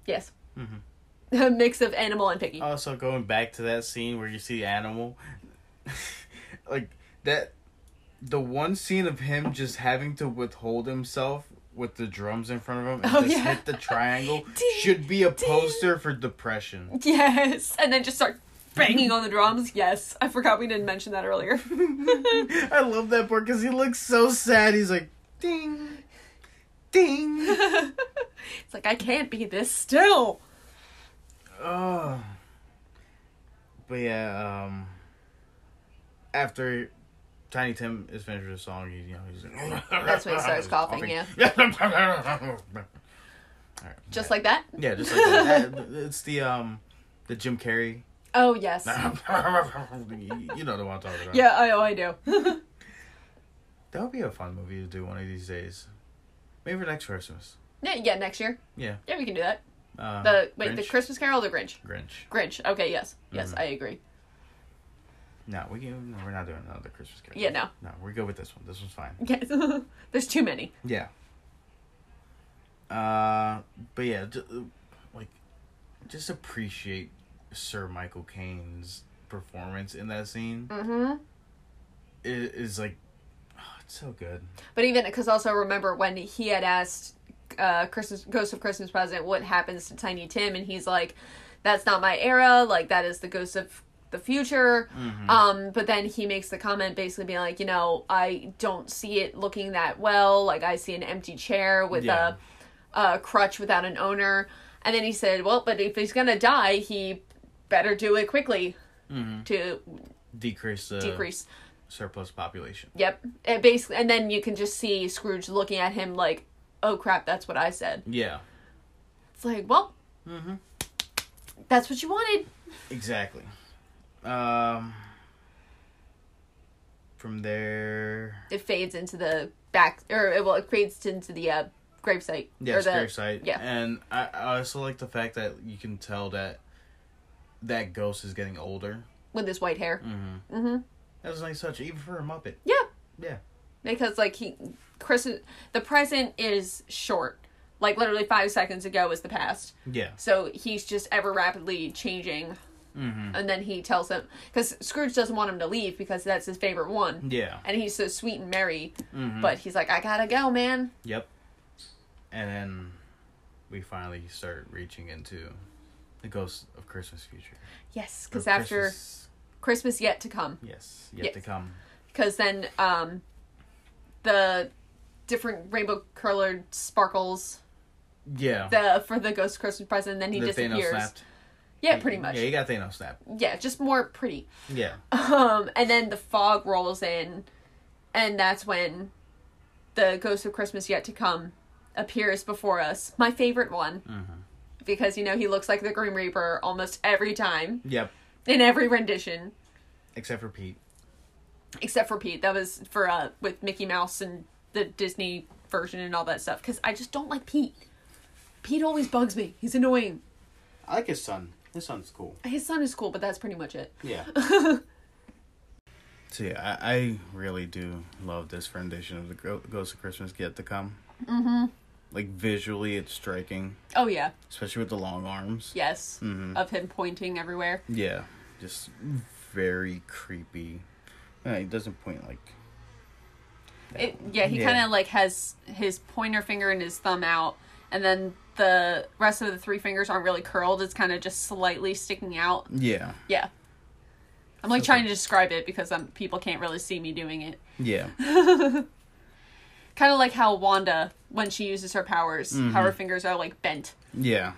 Yes. Mhm. A mix of animal and piggy. Also, going back to that scene where you see animal, like that, the one scene of him just having to withhold himself with the drums in front of him and Oh, just yeah. hit the triangle should be a poster for depression. Yes, and then just start banging on the drums. Yes, I forgot we didn't mention that earlier. I love that part because he looks so sad. He's like, ding, ding. it's like I can't be this still. Oh. But yeah, um after Tiny Tim is finished with the song, he, you know, he's like That's when he starts coughing, yeah. Just like that. Yeah, just like that. It's the um the Jim Carrey. Oh yes. you know the one I'm talking about. Yeah, I oh I do. That would be a fun movie to do one of these days. Maybe for next Christmas. yeah, yeah, next year. Yeah. Yeah, we can do that. Uh, The wait, the Christmas Carol, or the Grinch. Grinch. Grinch. Okay, yes, yes, Mhm. I agree. No, we can, no, we're not doing another Christmas Carol. Yeah, no. No, we're good with this one. This one's fine. Yes, there's too many. Yeah. Uh, but yeah, like, just appreciate Sir Michael Caine's performance in that scene. Mm-hmm. It is like, oh, it's so good. But even because also remember when he had asked uh Christmas Ghost of Christmas Present what happens to Tiny Tim and he's like, That's not my era, like that is the ghost of the future. Mhm. Um, but then he makes the comment basically being like, you know, I don't see it looking that well. Like I see an empty chair with Yeah. a, a crutch without an owner. And then he said, "Well, but if he's gonna die, he better do it quickly Mm-hmm. to Decrease the decrease." surplus population. Yep. And basically, and then you can just see Scrooge looking at him like, "Oh crap, that's what I said." Yeah. It's like, well, Mm-hmm. that's what you wanted. Exactly. Um. From there, It fades into the back, or it, well, it fades into the uh, gravesite. yes, or the, gravesite. yeah. and I, I also like the fact that you can tell that that ghost is getting older. with his white hair. Mm-hmm. Mm-hmm. That was a nice touch, even for a Muppet. Yeah. Yeah. because like he Chris the present is short. Like literally 5 seconds ago was the past. Yeah. So he's just ever rapidly changing Mm-hmm. and then he tells him cuz Scrooge doesn't want him to leave because that's his favorite one. Yeah. And he's so sweet and merry, Mm-hmm. but he's like I got to go, man. Yep. And then we finally start reaching into the ghost of Christmas future. Yes, cuz after Christmas- Christmas yet to come. yes, yet Yes. to come. Cuz then um the different rainbow colored sparkles Yeah. the for the ghost Christmas present and then he the disappears. Thanos snapped. Yeah, pretty much. Yeah, you got Thanos snap. yeah, just more pretty. Yeah. Um, and then the fog rolls in, and that's when the Ghost of Christmas Yet to Come appears before us. My favorite one. Mm-hmm. Because, you know, he looks like the Grim Reaper almost every time, Yep. in every rendition, Except for Pete. except for Pete. That was for, uh, with Mickey Mouse and the Disney version and all that stuff. Because I just don't like Pete. Pete always bugs me. He's annoying. I like his son. His son's cool. His son is cool, but that's pretty much it. Yeah. so yeah, I, I really do love this rendition of the Ghost of Christmas Yet to Come. Mm-hmm. Like visually, it's striking, Oh, yeah. especially with the long arms. Yes. Mm-hmm. Of him pointing everywhere. Yeah, just very creepy. Uh, he doesn't point like. It, yeah, he Yeah. kind of like has his pointer finger and his thumb out, and then the rest of the three fingers aren't really curled. It's kind of just slightly sticking out. Yeah, Yeah. I'm like trying to describe it because um, people can't really see me doing it. yeah, Kind of like how Wanda, when she uses her powers, how her fingers are like bent. yeah.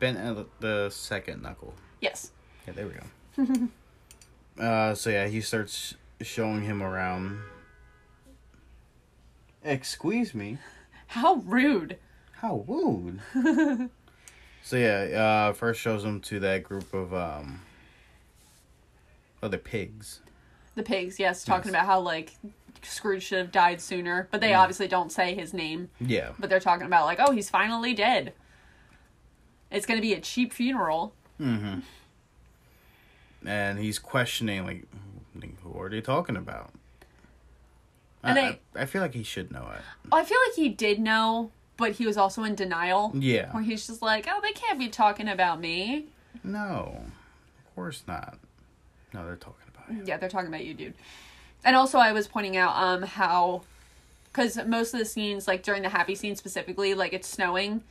Bent at the- the second knuckle. Yes. Yeah, there we go. uh, so yeah, he starts showing him around. Excuse me. How rude. How rude. so yeah, uh, first shows him to that group of um, other pigs. The pigs, yes, talking Yes. about how like Scrooge should have died sooner, but they obviously don't say his name. Yeah, But they're talking about like, oh, he's finally dead. It's gonna be a cheap funeral. mm-hmm. And he's questioning like, who are they talking about? And I, I, I feel like he should know it. I feel like he did know, but he was also in denial. Yeah. Where he's just like, oh, they can't be talking about me. No, of course not. No, they're talking about you. Yeah, they're talking about you, dude. And also, I was pointing out um how, because most of the scenes, like during the happy scene specifically, like it's snowing,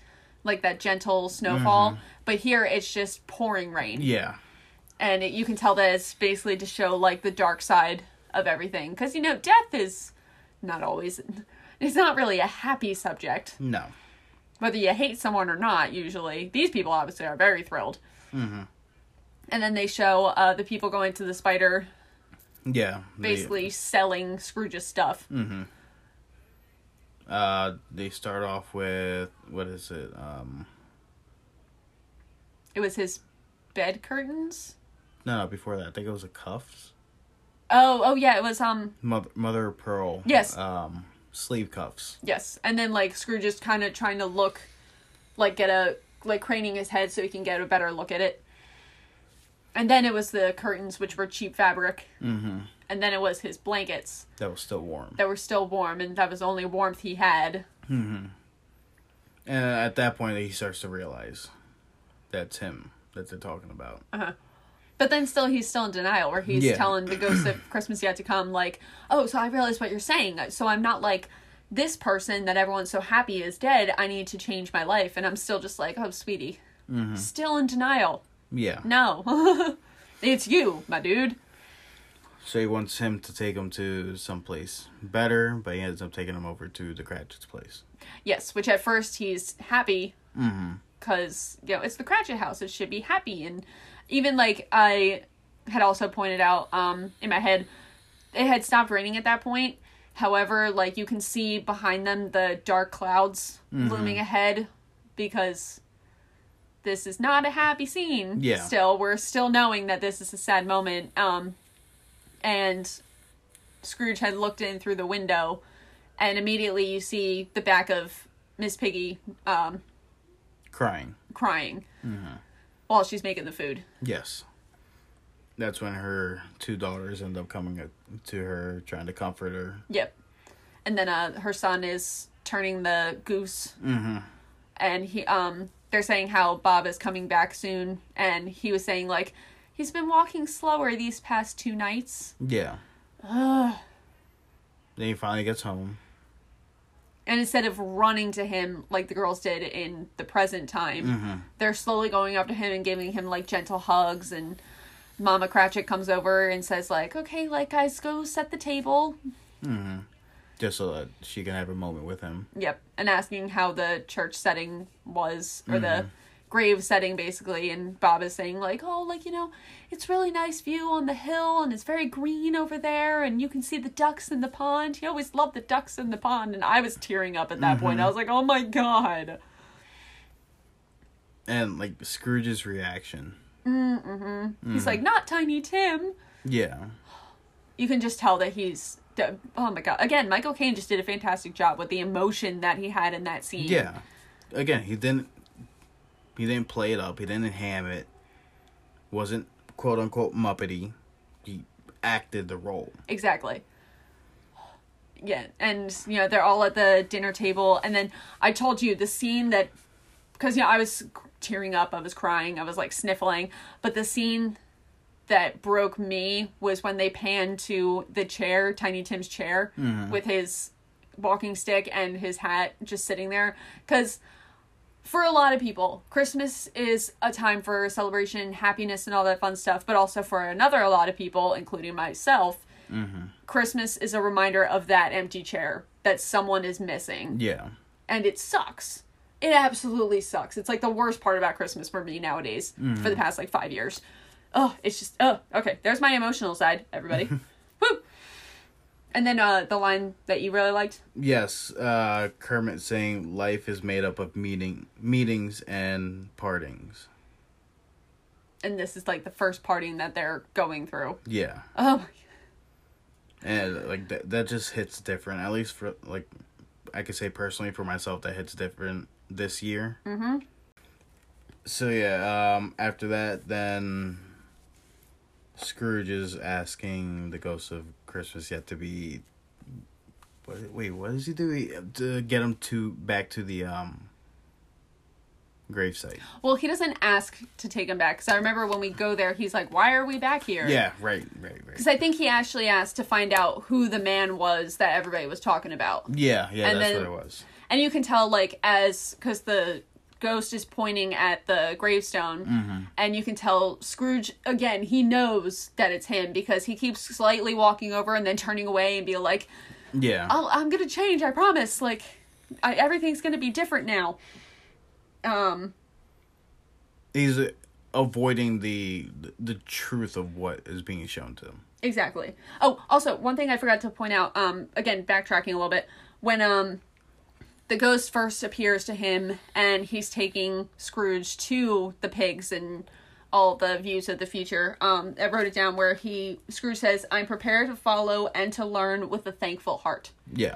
like that gentle snowfall. But here, it's just pouring rain, Yeah. and it, you can tell that it's basically to show like the dark side of everything. Because you know, death is not always. It's not really a happy subject. No. whether you hate someone or not usually these people obviously are very thrilled Mhm. and then they show uh, the people going to the spider Yeah. they- basically selling scrooge's stuff Mm-hmm. Uh, they start off with what is it? Um, it was his bed curtains no, no, before that, I think it was the cuffs. Oh oh yeah it was um Mother, Mother of Pearl. Yes. Um, sleeve cuffs. yes and then like scrooge is kind of trying to look like get a like craning his head so he can get a better look at it and then it was the curtains which were cheap fabric Mm-hmm. and then it was his blankets That was still warm. that were still warm and that was the only warmth he had Mm-hmm. And at that point, he starts to realize that's him that they're talking about. But then still, he's still in denial, where he's Yeah. telling the ghost of Christmas yet to come, like, "Oh, so I realize what you're saying. So I'm not like this person that everyone's so happy is dead. I need to change my life." And I'm still just like, "Oh, sweetie, Mm-hmm. still in denial. Yeah. No, it's you, my dude." So he wants him to take him to someplace better, but he ends up taking him over to the Cratchit's place. Yes, which at first he's happy because you know it's the Cratchit house. It should be happy, and even like I had also pointed out um in my head, it had stopped raining at that point. However, like you can see behind them the dark clouds looming ahead because this is not a happy scene. Yeah. Still, we're still knowing that this is a sad moment. Um, and Scrooge had looked in through the window, and immediately you see the back of Miss Piggy um, Crying. crying while she's making the food. Yes. That's when her two daughters end up coming to her, trying to comfort her. Yep. And then uh, her son is turning the goose, Mm-hmm. and he um they're saying how Bob is coming back soon, and he was saying like he's been walking slower these past two nights. Yeah. Ugh. Then he finally gets home. And instead of running to him like the girls did in the present time, mm-hmm. they're slowly going up to him and giving him like gentle hugs. And Mama Cratchit comes over and says like, "Okay, like guys, go set the table." Mm-hmm. Just so that she can have a moment with him. Yep, and asking how the church setting was or the mm-hmm. Grave setting basically. And Bob is saying like, "Oh, like you know, it's really nice view on the hill, and it's very green over there, and you can see the ducks in the pond. He always loved the ducks in the pond." And I was tearing up at that point. I mm-hmm. was like, "Oh my god." And, like, Scrooge's reaction. Mm-hmm. He's mm. like, not Tiny Tim. Yeah. You can just tell that he's. Oh my god! Again, Michael Caine just did a fantastic job with the emotion that he had in that scene. Yeah. Again, he didn't he didn't play it up. He didn't ham it. Wasn't quote unquote muppety. He acted the role. exactly. Yeah, and you know they're all at the dinner table, and then I told you the scene that because you know I was tearing up, I was crying, I was like sniffling, but the scene that broke me was when they panned to the chair, Tiny Tim's chair, mm-hmm. with his walking stick and his hat just sitting there. Because for a lot of people, Christmas is a time for celebration, happiness, and all that fun stuff. But also for another, a lot of people, including myself, mm-hmm. Christmas is a reminder of that empty chair that someone is missing. Yeah. And it sucks. It absolutely sucks. It's like the worst part about Christmas for me nowadays for the mm-hmm. past like five years. Oh, it's just oh okay. There's my emotional side, everybody. And then uh the line that you really liked. Yes, uh Kermit saying life is made up of meeting meetings and partings. And this is like the first parting that they're going through. Yeah. Oh my And like that that just hits different. At least for like I could say personally for myself that hits different this year. Mm-hmm. So yeah, um after that then Scrooge is asking the ghost of Christmas yet to be what, wait, what does he do? He, to get him to back to the um gravesite. Well, he doesn't ask to take him back because I remember when we go there, he's like, "Why are we back here?" Yeah, right, right, right. Because I think he actually asked to find out who the man was that everybody was talking about. Yeah, yeah, And that's then- what it was. And you can tell, like, as because the ghost is pointing at the gravestone, and you can tell Scrooge again. He knows that it's him because he keeps slightly walking over and then turning away and be like, Yeah. I'll, "I'm gonna change. I promise. Like, I, everything's gonna be different now." Um. He's avoiding the the truth of what is being shown to him. Exactly. Oh, also one thing I forgot to point out. Um, again, backtracking a little bit. When um, the ghost first appears to him, and he's taking Scrooge to the pigs and all the views of the future. Um, I wrote it down where he Scrooge says, "I'm prepared to follow and to learn with a thankful heart." Yeah.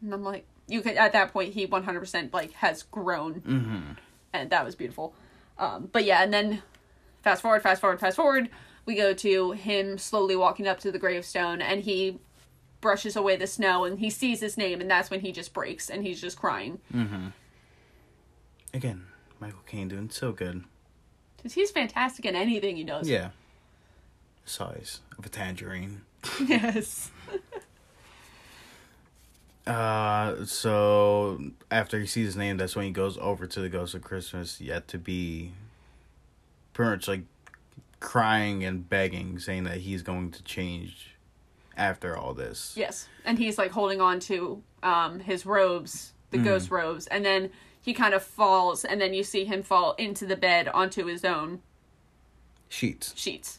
And I'm like, you could at that point he 100% like has grown, Mm-hmm. and that was beautiful. Um, but yeah, and then fast forward, fast forward, fast forward. We go to him slowly walking up to the gravestone, and he brushes away the snow, and he sees his name, and that's when he just breaks, and he's just crying Mm-hmm. Again, Michael Caine doing so good. because he's fantastic in anything he does. Yeah. Size of a tangerine. yes. Uh, so after he sees his name, that's when he goes over to the Ghost of Christmas, yet to be pretty much like crying and begging, saying that he's going to change after all this. Yes, and he's like holding on to um his robes, the ghost robes, and then he kind of falls, and then you see him fall into the bed onto his own Sheets. sheets.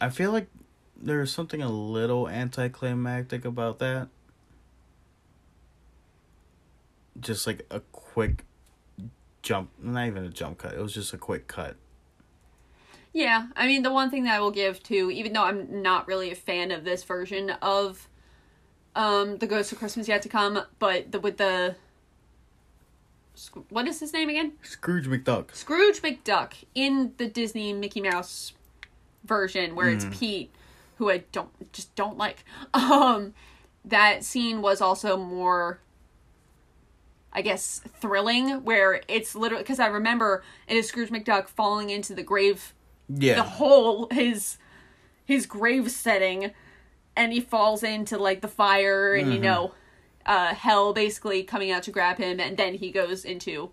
I feel like there's something a little anticlimactic about that. Just like a quick jump, not even a jump cut. It was just a quick cut. Yeah, I mean, the one thing that I will give to, even though I'm not really a fan of this version of um the Ghost of Christmas Yet to Come, but the with the what is his name again? Scrooge McDuck. Scrooge McDuck in the Disney Mickey Mouse version where it's Pete, who I don't just don't like. Um, that scene was also more, I guess, thrilling. Where it's literally because I remember it is Scrooge McDuck falling into the grave, Yeah. the whole his his grave setting, and he falls into like the fire, and you know, uh, hell basically coming out to grab him, and then he goes into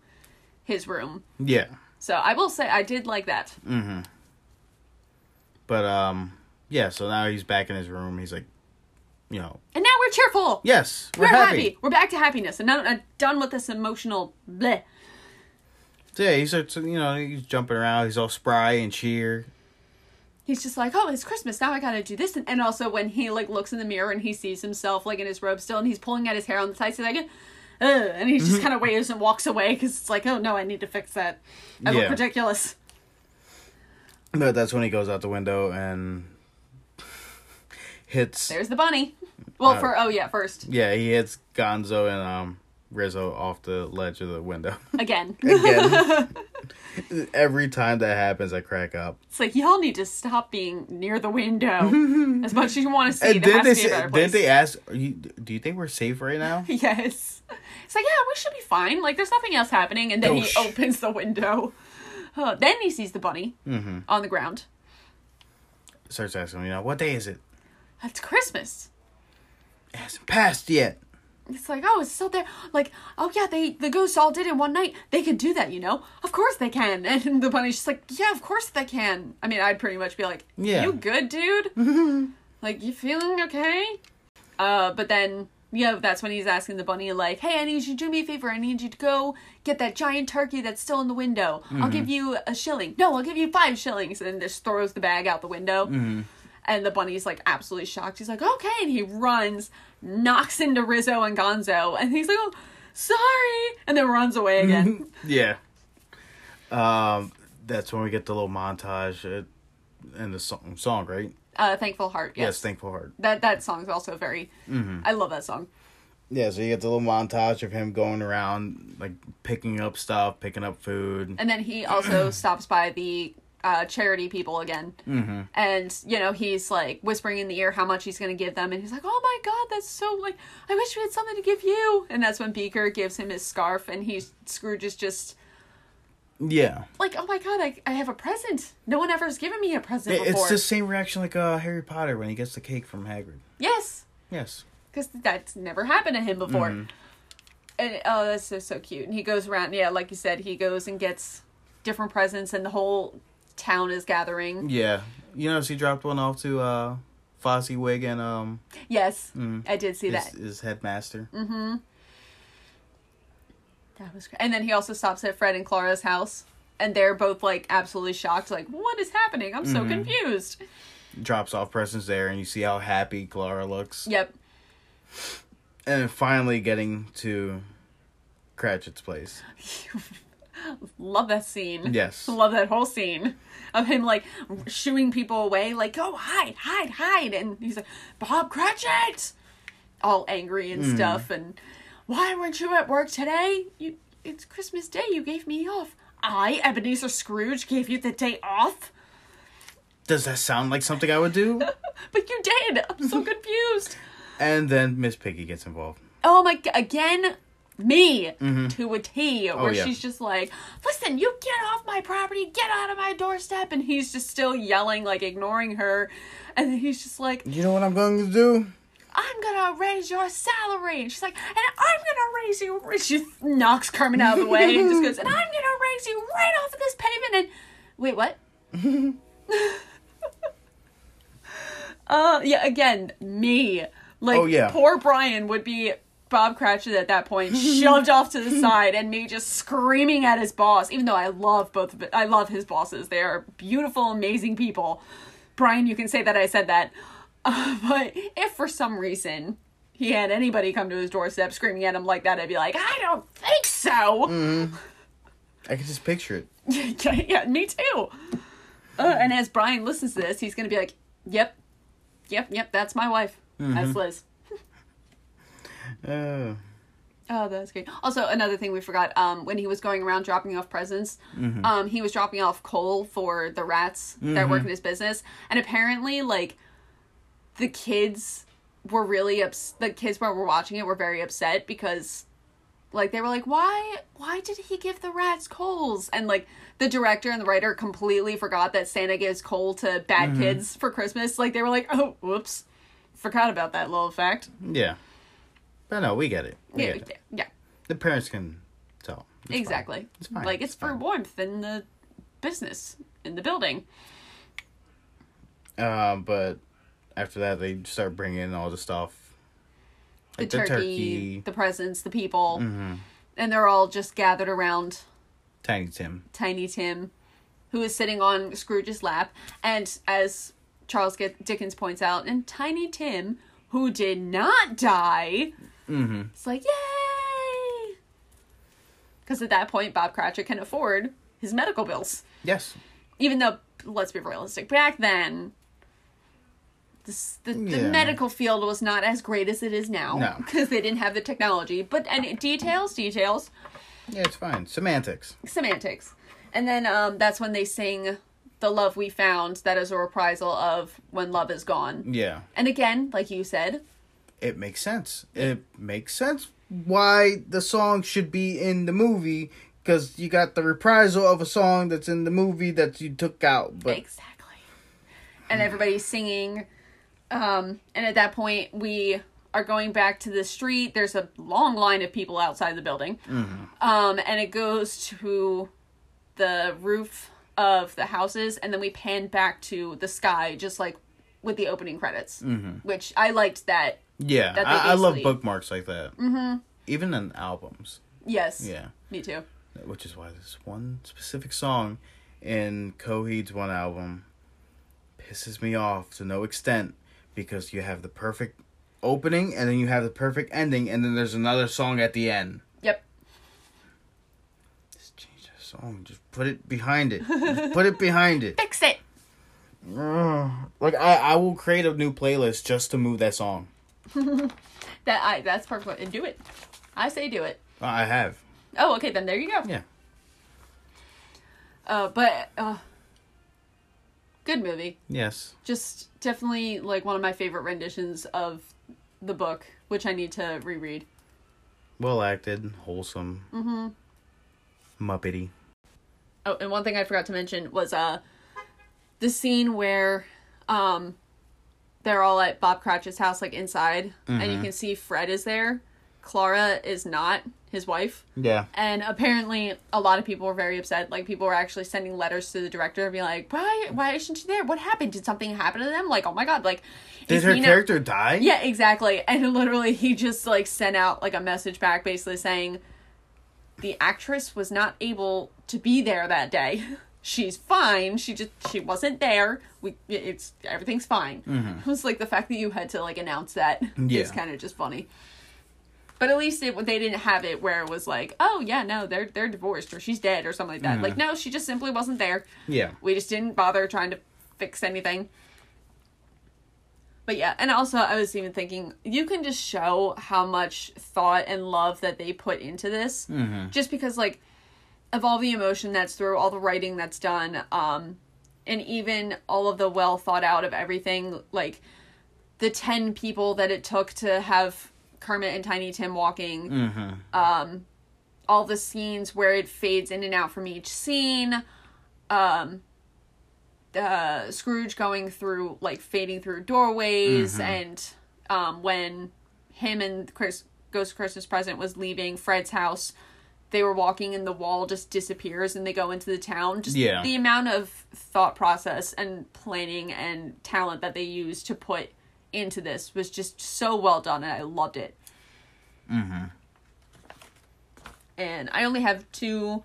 his room. yeah. So I will say I did like that. Mm-hmm. But um yeah, so now he's back in his room. He's like, you know, And now we're cheerful. yes, we're, We're, happy. happy. We're back to happiness. And now I'm done with this emotional bleh. So yeah, he starts, you know, he's jumping around. He's all spry and cheer. He's just like, oh, it's Christmas. Now I gotta do this. And, and also when he like looks in the mirror and he sees himself like in his robe still and he's pulling at his hair on the side, he's like, Ugh, and he Mm-hmm. just kind of waves and walks away because it's like, oh no, I need to fix that. I look Yeah. ridiculous. But that's when he goes out the window and hits. There's the bunny. Well, Uh, for oh yeah, first Yeah, he hits Gonzo and um Rizzo off the ledge of the window. again. Again. Every time that happens, I crack up. it's like y'all need to stop being near the window as much as you want to see. And they say, didn't they ask? You, do you think we're safe right now? Yes. It's like, yeah, we should be fine. Like, there's nothing else happening. And then Oh, he sh- opens the window. Uh, then he sees the bunny Mm-hmm. on the ground. Starts asking, you know, what day is it? It's Christmas. It hasn't passed yet. It's like, oh, it's still there. Like, oh yeah, they the ghosts all did it one night. They can do that, you know. Of course they can. And the bunny's just like, yeah, of course they can. I mean, I'd pretty much be like, Yeah. you good, dude? like, you feeling okay? Uh, but then, you know, that's when he's asking the bunny, like, hey, I need you to do me a favor. I need you to go get that giant turkey that's still in the window. I'll give you a shilling. No, I'll give you five shillings. And then just throws the bag out the window. And the bunny's like absolutely shocked. He's like, okay. And he runs, knocks into Rizzo and Gonzo. And he's like, oh, sorry. And then runs away again. Yeah. Um, that's when we get the little montage and the song, song right? uh, Thankful Heart. Yes. Yes, Thankful Heart. that, that song's also very, I love that song. Yeah, so you get the little montage of him going around, like picking up stuff, picking up food. And then he also stops by the uh, charity people again. Mm-hmm. And, you know, he's like whispering in the ear how much he's going to give them. And he's like, oh my God, that's so like, I wish we had something to give you. And that's when Beaker gives him his scarf. And he's, Scrooge is just Yeah. like, oh my God, I, I have a present. No one ever has given me a present It- before. It's the same reaction like uh, Harry Potter when he gets the cake from Hagrid. Yes. Yes. Because that's never happened to him before. And oh, that's so, so cute. And he goes around, yeah, like you said, he goes and gets different presents, and the whole town is gathering. Yeah. You know, she dropped one off to uh, Fozziwig and um, Yes, I did see his, that. his headmaster. That was great. And then he also stops at Fred and Clara's house, and they're both like absolutely shocked, like, "What is happening? I'm so confused." Drops off presents there, and you see how happy Clara looks. Yep. And finally getting to Cratchit's place. Love that scene. Yes. Love that whole scene of him like shooing people away, like, "Go hide, hide, hide!" And he's like, "Bob Cratchit," all angry and hmm. stuff. And why weren't you at work today? You, it's Christmas Day. You gave me off. I, Ebenezer Scrooge, gave you the day off. Does that sound like something I would do? But you did. I'm so confused. and then Miss Piggy gets involved. Oh my again, me to a T, where Mm-hmm. Oh, yeah. she's just like, "Listen, you get off my property, get out of my doorstep," and he's just still yelling, like ignoring her, and then he's just like, You know what I'm going to do? "I'm gonna raise your salary," and she's like, "And I'm gonna raise you." She knocks Kermit out of the way and just goes, "And I'm gonna raise you right off of this pavement." And wait, what? uh, yeah, again, me. Like, Oh, yeah. poor Brian would be Bob Cratchit at that point shoved off to the side and me just screaming at his boss, even though I love both of it. I love his bosses. They are beautiful, amazing people. Brian, you can say that I said that. Uh, but if for some reason he had anybody come to his doorstep screaming at him like that, I'd be like, I don't think so. I can just picture it. yeah, yeah, me too. Uh, and as Brian listens to this, he's gonna be like, "Yep, yep, yep, that's my wife. That's Liz." Uh, Oh, that's great. Also, another thing we forgot, um, when he was going around dropping off presents, um, he was dropping off coal for the rats that work in his business, and apparently, like, the kids were really ups. The kids when were watching it were very upset because, like, they were like, "Why? Why did he give the rats coals?" And like, the director and the writer completely forgot that Santa gives coal to bad kids for Christmas. Like, they were like, "Oh, whoops, forgot about that little fact." yeah. But no, we get it. We Yeah, get it. yeah. The parents can tell. It's fine. exactly. It's fine. Like it's, It's for fine. warmth in the business in the building. Um, but after that, they start bringing in all the stuff. The, Like turkey, the turkey. Mm-hmm. the presents, the people, and they're all just gathered around Tiny Tim. Tiny Tim, who is sitting on Scrooge's lap, and as Charles Dickens points out, and Tiny Tim, who did not die, Mm-hmm. it's like yay, because at that point Bob Cratchit can afford his medical bills. Yes. even though let's be realistic back then this, the, the Yeah. medical field was not as great as it is now No. because they didn't have the technology but and details details Yeah, it's fine. Semantics. semantics and then um, that's when they sing the love we found that is a reprisal of when love is gone Yeah. and again like you said It makes sense. It makes sense why the song should be in the movie because you got the reprisal of a song that's in the movie that you took out. But exactly. And everybody's singing um, and at that point we are going back to the street. There's a long line of people outside the building. Um, and it goes to the roof of the houses and then we pan back to the sky just like with the opening credits which i liked that yeah, I, I love bookmarks like that. Mm-hmm. Even in albums. yes Yeah. me too Which is why this one specific song in Coheed's one album pisses me off to no extent because you have the perfect opening and then you have the perfect ending and then there's another song at the end. yep Just change the song. Just put it behind it. Put it behind it. fix it Like I, I will create a new playlist just to move that song. that i that's perfect and do it i say do it I have. oh okay then there you go Yeah. uh but uh good movie Yes. just definitely like one of my favorite renditions of the book which i need to reread Well acted, wholesome. Mm-hmm. Muppety. Oh, and one thing I forgot to mention was uh the scene where um they're all at Bob Cratchit's house, like inside, and you mm-hmm. can see Fred is there. Clara is not his wife. Yeah. And apparently a lot of people were very upset. Like people were actually sending letters to the director and being like, Why why isn't she there? What happened? Did something happen to them? Like, oh my god, like Did her he know- character die? yeah, exactly. And literally, he just like sent out like a message back, basically saying the actress was not able to be there that day. She's fine. She just she wasn't there. We it's everything's fine. It was like the fact that you had to like announce that is Yeah. kind of just funny. But at least it, they didn't have it where it was like, oh yeah, no, they're they're divorced or she's dead or something like that. Like no, she just simply wasn't there. Yeah. We just didn't bother trying to fix anything. But yeah, and also I was even thinking you can just show how much thought and love that they put into this. Mm-hmm. Just because like of all the emotion that's through, all the writing that's done, um, and even all of the well thought out of everything, like the ten people that it took to have Kermit and Tiny Tim walking, Mm-hmm. all the scenes where it fades in and out from each scene um uh scrooge going through like fading through doorways and um when him and chris ghost christmas present was leaving fred's house they were walking and the wall just disappears and they go into the town just Yeah. the amount of thought process and planning and talent that they used to put into this was just so well done and i loved it Mm-hmm. And I only have two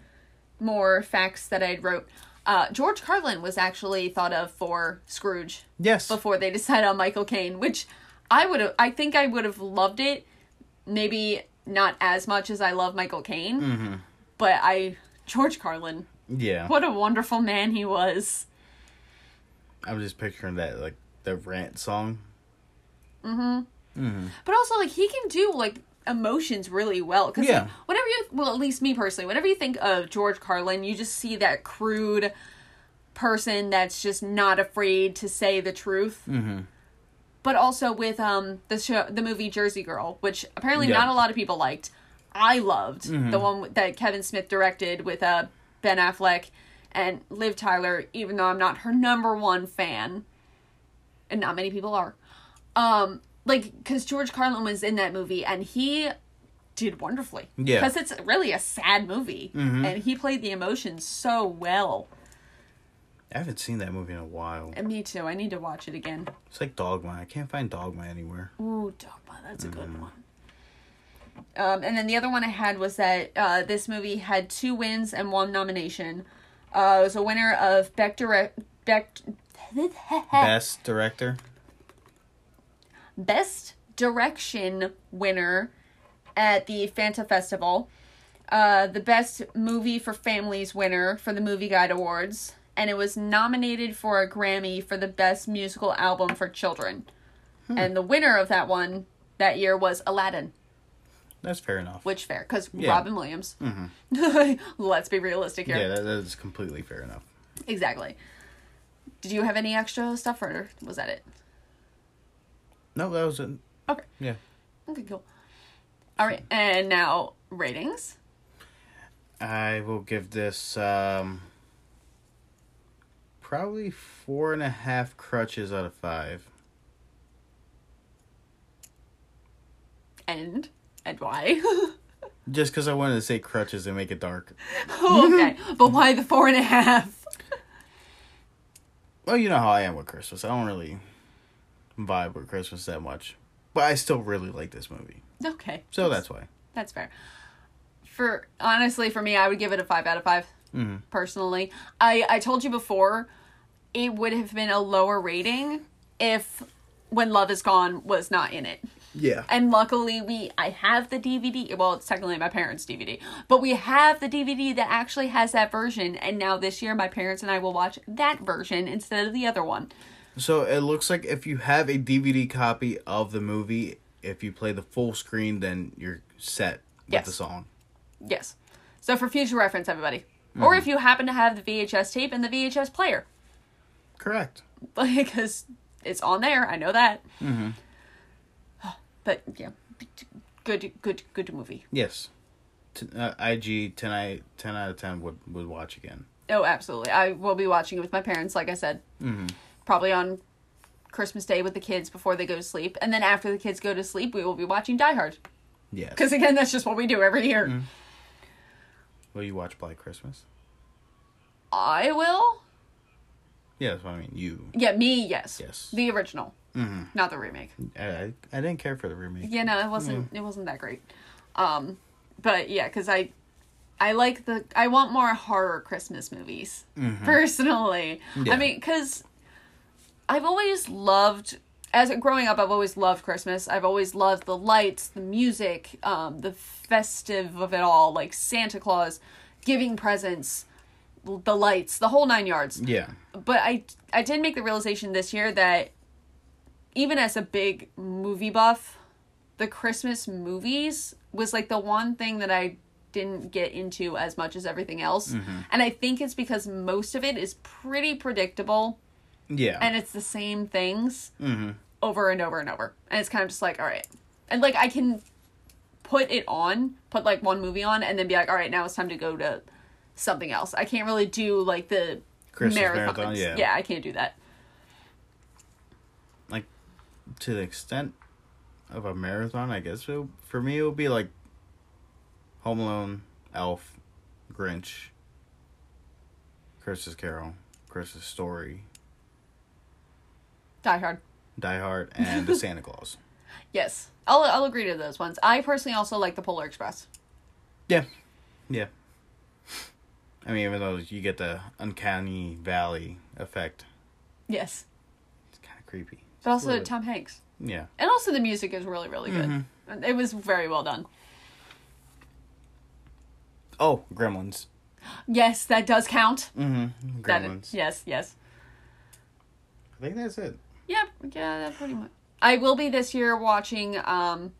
more facts that I wrote. Uh, George Carlin was actually thought of for Scrooge Yes. before they decided on Michael Caine, which I would have. I think I would have loved it. Maybe not as much as I love Michael Caine, Mm-hmm. but I George Carlin. Yeah. What a wonderful man he was. I'm just picturing that like the rant song. But also, like he can do like emotions really well. Because Yeah. whenever you, well, at least me personally, whenever you think of George Carlin, you just see that crude person that's just not afraid to say the truth. Mm-hmm. But also with um the show, the movie Jersey Girl, which apparently Yeah. not a lot of people liked. I loved the one that Kevin Smith directed with uh Ben Affleck and Liv Tyler, even though I'm not her number one fan, and not many people are. Um, like because George Carlin was in that movie and he did wonderfully. Yeah. because it's really a sad movie, Mhm. and he played the emotions so well. I haven't seen that movie in a while. And me too. I need to watch it again. It's like Dogma. I can't find Dogma anywhere. Ooh, Dogma. That's a good Mm-hmm. one. Um, and then the other one I had was that uh, this movie had two wins and one nomination. Uh, it was a winner of Beck Direct. Beck. Best director. Best Direction winner at the Fanta Festival. Uh, the Best Movie for Families winner for the Movie Guide Awards. And it was nominated for a Grammy for the Best Musical Album for Children. And the winner of that one that year was Aladdin. That's fair enough. Which fair, because Yeah. Robin Williams. Let's be realistic here. Yeah, that, that is completely fair enough. Exactly. Did you have any extra stuff, or was that it? No, that was it. Okay. Yeah. Okay, cool. All right, and now ratings. I will give this um probably four and a half crutches out of five. And and why? Just because I wanted to say crutches and make it dark. Oh, okay, but why the four and a half? Well, you know how I am with Christmas. I don't really vibe with Christmas that much. But I still really like this movie. Okay, So that's why. that's fair. For honestly, for me, I would give it a five out of 5 Mhm. Personally, I I told you before, it would have been a lower rating if When Love Is Gone was not in it. Yeah. And luckily we I have the DVD. Well, it's technically my parents' DVD, but we have the DVD that actually has that version and now this year my parents and I will watch that version instead of the other one. So it looks like if you have a DVD copy of the movie, if you play the full screen, then you're set with Yes. the song. Yes. So for future reference everybody. Or if you happen to have the VHS tape and the VHS player Correct. because it's on there, I know that. Mm-hmm. But yeah, good good good movie. Yes. T- uh, IG 10, I, 10 out of 10 would, would watch again. Oh, absolutely. I will be watching it with my parents like I said. Mm-hmm. probably on Christmas Day with the kids before they go to sleep. And then after the kids go to sleep, we will be watching Die Hard. Yes. Because again, that's just what we do every year. Will you watch Black Christmas? I will. Yeah, that's what I mean. You. Yeah, me, yes. Yes. The original, Mm-hmm. not the remake. I, I, didn't care for the remake. Yeah, no, it wasn't. It wasn't that great. Um, but yeah, because I, I like the. I want more horror Christmas movies personally. Yeah. I mean, because I've always loved. As growing up, I've always loved Christmas. I've always loved the lights, the music, um, the festive of it all, like Santa Claus giving presents, the lights, the whole nine yards Yeah. but I I did make the realization this year that even as a big movie buff, the Christmas movies was like the one thing that I didn't get into as much as everything else. And I think it's because most of it is pretty predictable Yeah. and it's the same things mm-hmm. Over and over and over. And it's kind of just like, all right. And like I can put it on, put like one movie on and then be like, all right, now it's time to go to something else. I can't really do like the Christmas marathons. marathon, yeah. yeah, I can't do that. Like, to the extent of a marathon, I guess it, for me it would be like Home Alone, Elf, Grinch, Christmas Carol, Christmas Story, Die Hard. Die Hard, and The Santa Claus. Yes, I'll I'll agree to those ones. I personally also like the Polar Express. Yeah, yeah. I mean, even though you get the uncanny valley effect, Yes, it's kind of creepy. but also. Tom Hanks, Yeah. and also the music is really really good. Mhm. It was very well done. Oh, Gremlins. Yes, that does count. Mm-hmm. That Gremlins. yes, yes. I think that's it. Yeah, yeah, that pretty much. I will be this year watching um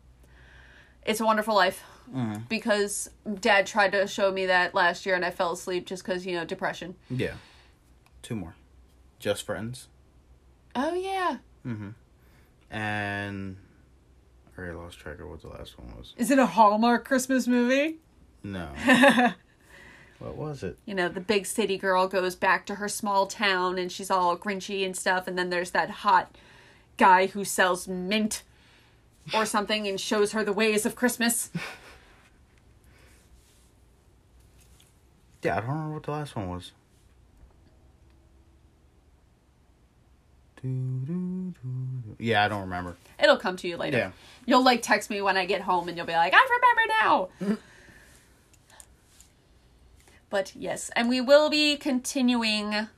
It's a Wonderful Life Mm-hmm. because dad tried to show me that last year and I fell asleep just cuz, you know, depression. Yeah. Two more. Just Friends. Oh yeah. Mm-hmm. And I already lost track of what the last one was. Is it a Hallmark Christmas movie? No. what was it? you know, the big city girl goes back to her small town and she's all grinchy and stuff and then there's that hot guy who sells mint or something and shows her the ways of Christmas. Yeah, I don't remember what the last one was. Yeah, I don't remember. It'll come to you later. Yeah. You'll like text me when I get home and you'll be like, I remember now. But yes, and we will be continuing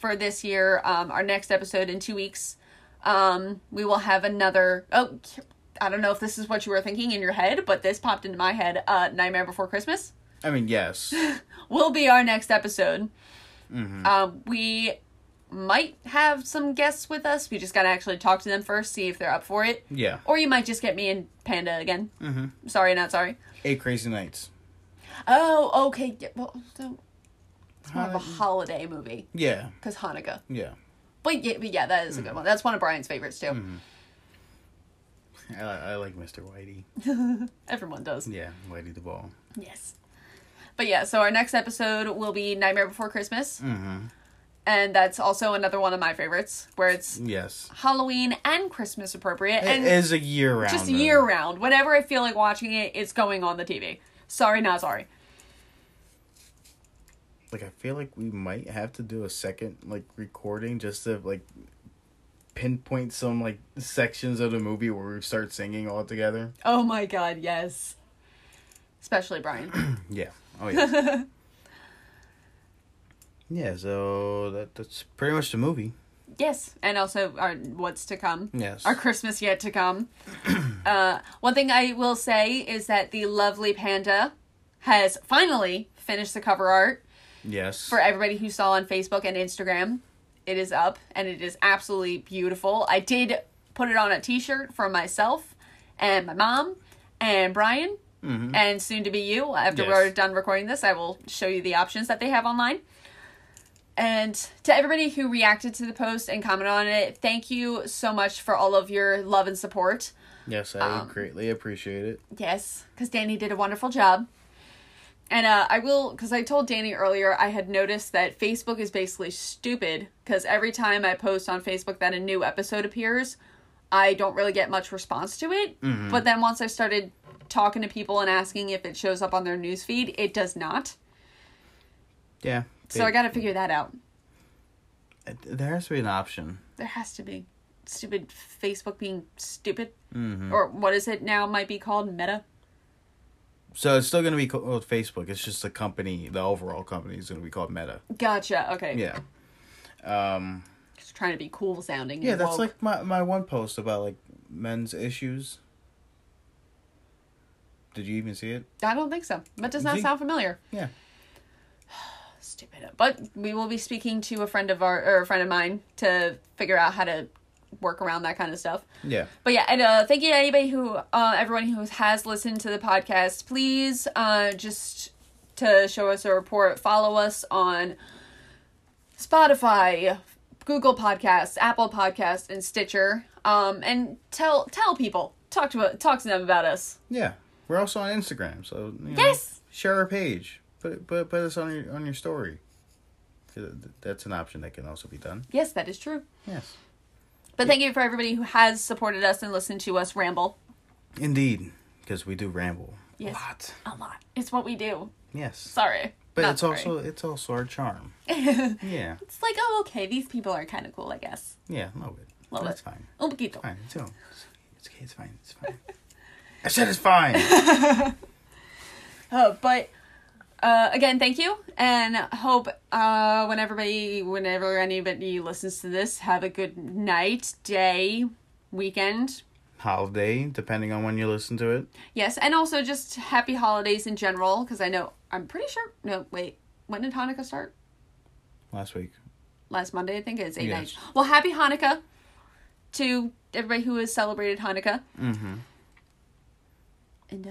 for this year. Um, our next episode in two weeks. Um, we will have another. Oh, I don't know if this is what you were thinking in your head, but this popped into my head. Uh, Nightmare Before Christmas I mean, yes. will be our next episode. hmm Um, we might have some guests with us. We just gotta actually talk to them first, see if they're up for it. Yeah. Or you might just get me and Panda again. Mm-hmm. Sorry, not sorry. Eight Crazy Nights. Oh, okay. yeah, Well, so it's more of a Hol- holiday movie Yeah. because Hanukkah. Yeah. But yeah, but yeah, that is a good one. That's one of Brian's favorites too. Mm-hmm. I, I like Mr. Whitey. Everyone does. Yeah, Whitey the Ball. Yes. But yeah, so our next episode will be Nightmare Before Christmas, Mm-hmm. and that's also another one of my favorites, where it's Yes. Halloween and Christmas appropriate, It and is a year round. just year round. Whenever I feel like watching it, it's going on the TV. Sorry, not sorry. Like I feel like we might have to do a second like recording just to like pinpoint some like sections of the movie where we start singing all together. Oh my god, yes. Especially Brian. Yeah. Oh yeah. yeah. So that that's pretty much the movie. yes, and also our what's to come. Yes. Our Christmas yet to come. uh, one thing I will say is that the lovely panda has finally finished the cover art yes. for everybody who saw on Facebook and Instagram. It is up and it is absolutely beautiful. I did put it on a t-shirt for myself and my mom and Brian Mhm. and soon to be you. After Yes. we're done recording this, I will show you the options that they have online. And to everybody who reacted to the post and commented on it, thank you so much for all of your love and support. Yes, I um, greatly appreciate it. Yes, because Danny did a wonderful job. And uh, I will, because I told Danny earlier, I had noticed that Facebook is basically stupid. Because every time I post on Facebook that a new episode appears, I don't really get much response to it. Mhm. But then once I started talking to people and asking if it shows up on their newsfeed, it does not. Yeah. So I got to figure that out. There has to be an option. There has to be stupid Facebook being stupid, Mm-hmm. or what is it now? Might be called Meta. So it's still gonna be called Facebook. It's just the company, the overall company is gonna be called Meta. Gotcha. Okay. Yeah. Um. Just trying to be cool sounding. Yeah, that's woke. like my my one post about like men's issues. Did you even see it? I don't think so. That does not See? sound familiar. Yeah. Stupid. But we will be speaking to a friend of our or a friend of mine to figure out how to work around that kind of stuff. Yeah. But yeah, and uh, thank you to anybody who, uh, everyone who has listened to the podcast. Please, uh, just to show us a report, follow us on Spotify, Google Podcasts, Apple Podcasts, and Stitcher. Um, and tell tell people talk to talk to them about us. Yeah. We're also on Instagram, so you know, Yes. share our page. Put put put us on your on your story. That's an option that can also be done. Yes, that is true. Yes. But thank you for everybody who has supported us and listened to us ramble Indeed, because we do ramble Yes. a lot. a lot. It's what we do. Yes. Sorry. But Not it's sorry. also it's also our charm. Yeah. It's like, oh, okay, these people are kind of cool, I guess. Yeah. A little bit. Little That's bit. fine. Un poquito. Fine. It's, It's okay. It's fine. It's fine. I said it's fine. Uh, but uh, again, thank you, and hope uh, when everybody, whenever anybody listens to this, have a good night, day, weekend. Holiday, depending on when you listen to it. Yes, and also just happy holidays in general, because I know I'm pretty sure. No, wait, when did Hanukkah start? Last week. Last Monday, I think it's eight Yes. nights. Well, happy Hanukkah to everybody who has celebrated Hanukkah, Mm-hmm. and uh,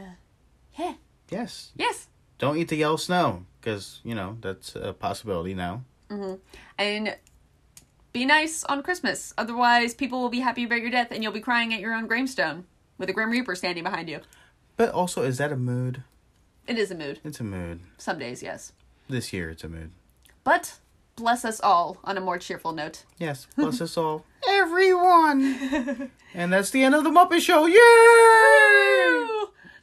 yeah, Yes. yes. Don't eat the yellow snow, because you know that's a possibility now. Mm-hmm. and be nice on Christmas. Otherwise, people will be happy about your death, and you'll be crying at your own gravestone with a Grim Reaper standing behind you. But also, is that a mood? It is a mood. It's a mood. Some days, yes. This year, it's a mood. But bless us all on a more cheerful note. Yes. Bless us all, everyone. and that's the end of the Muppet Show. Yay!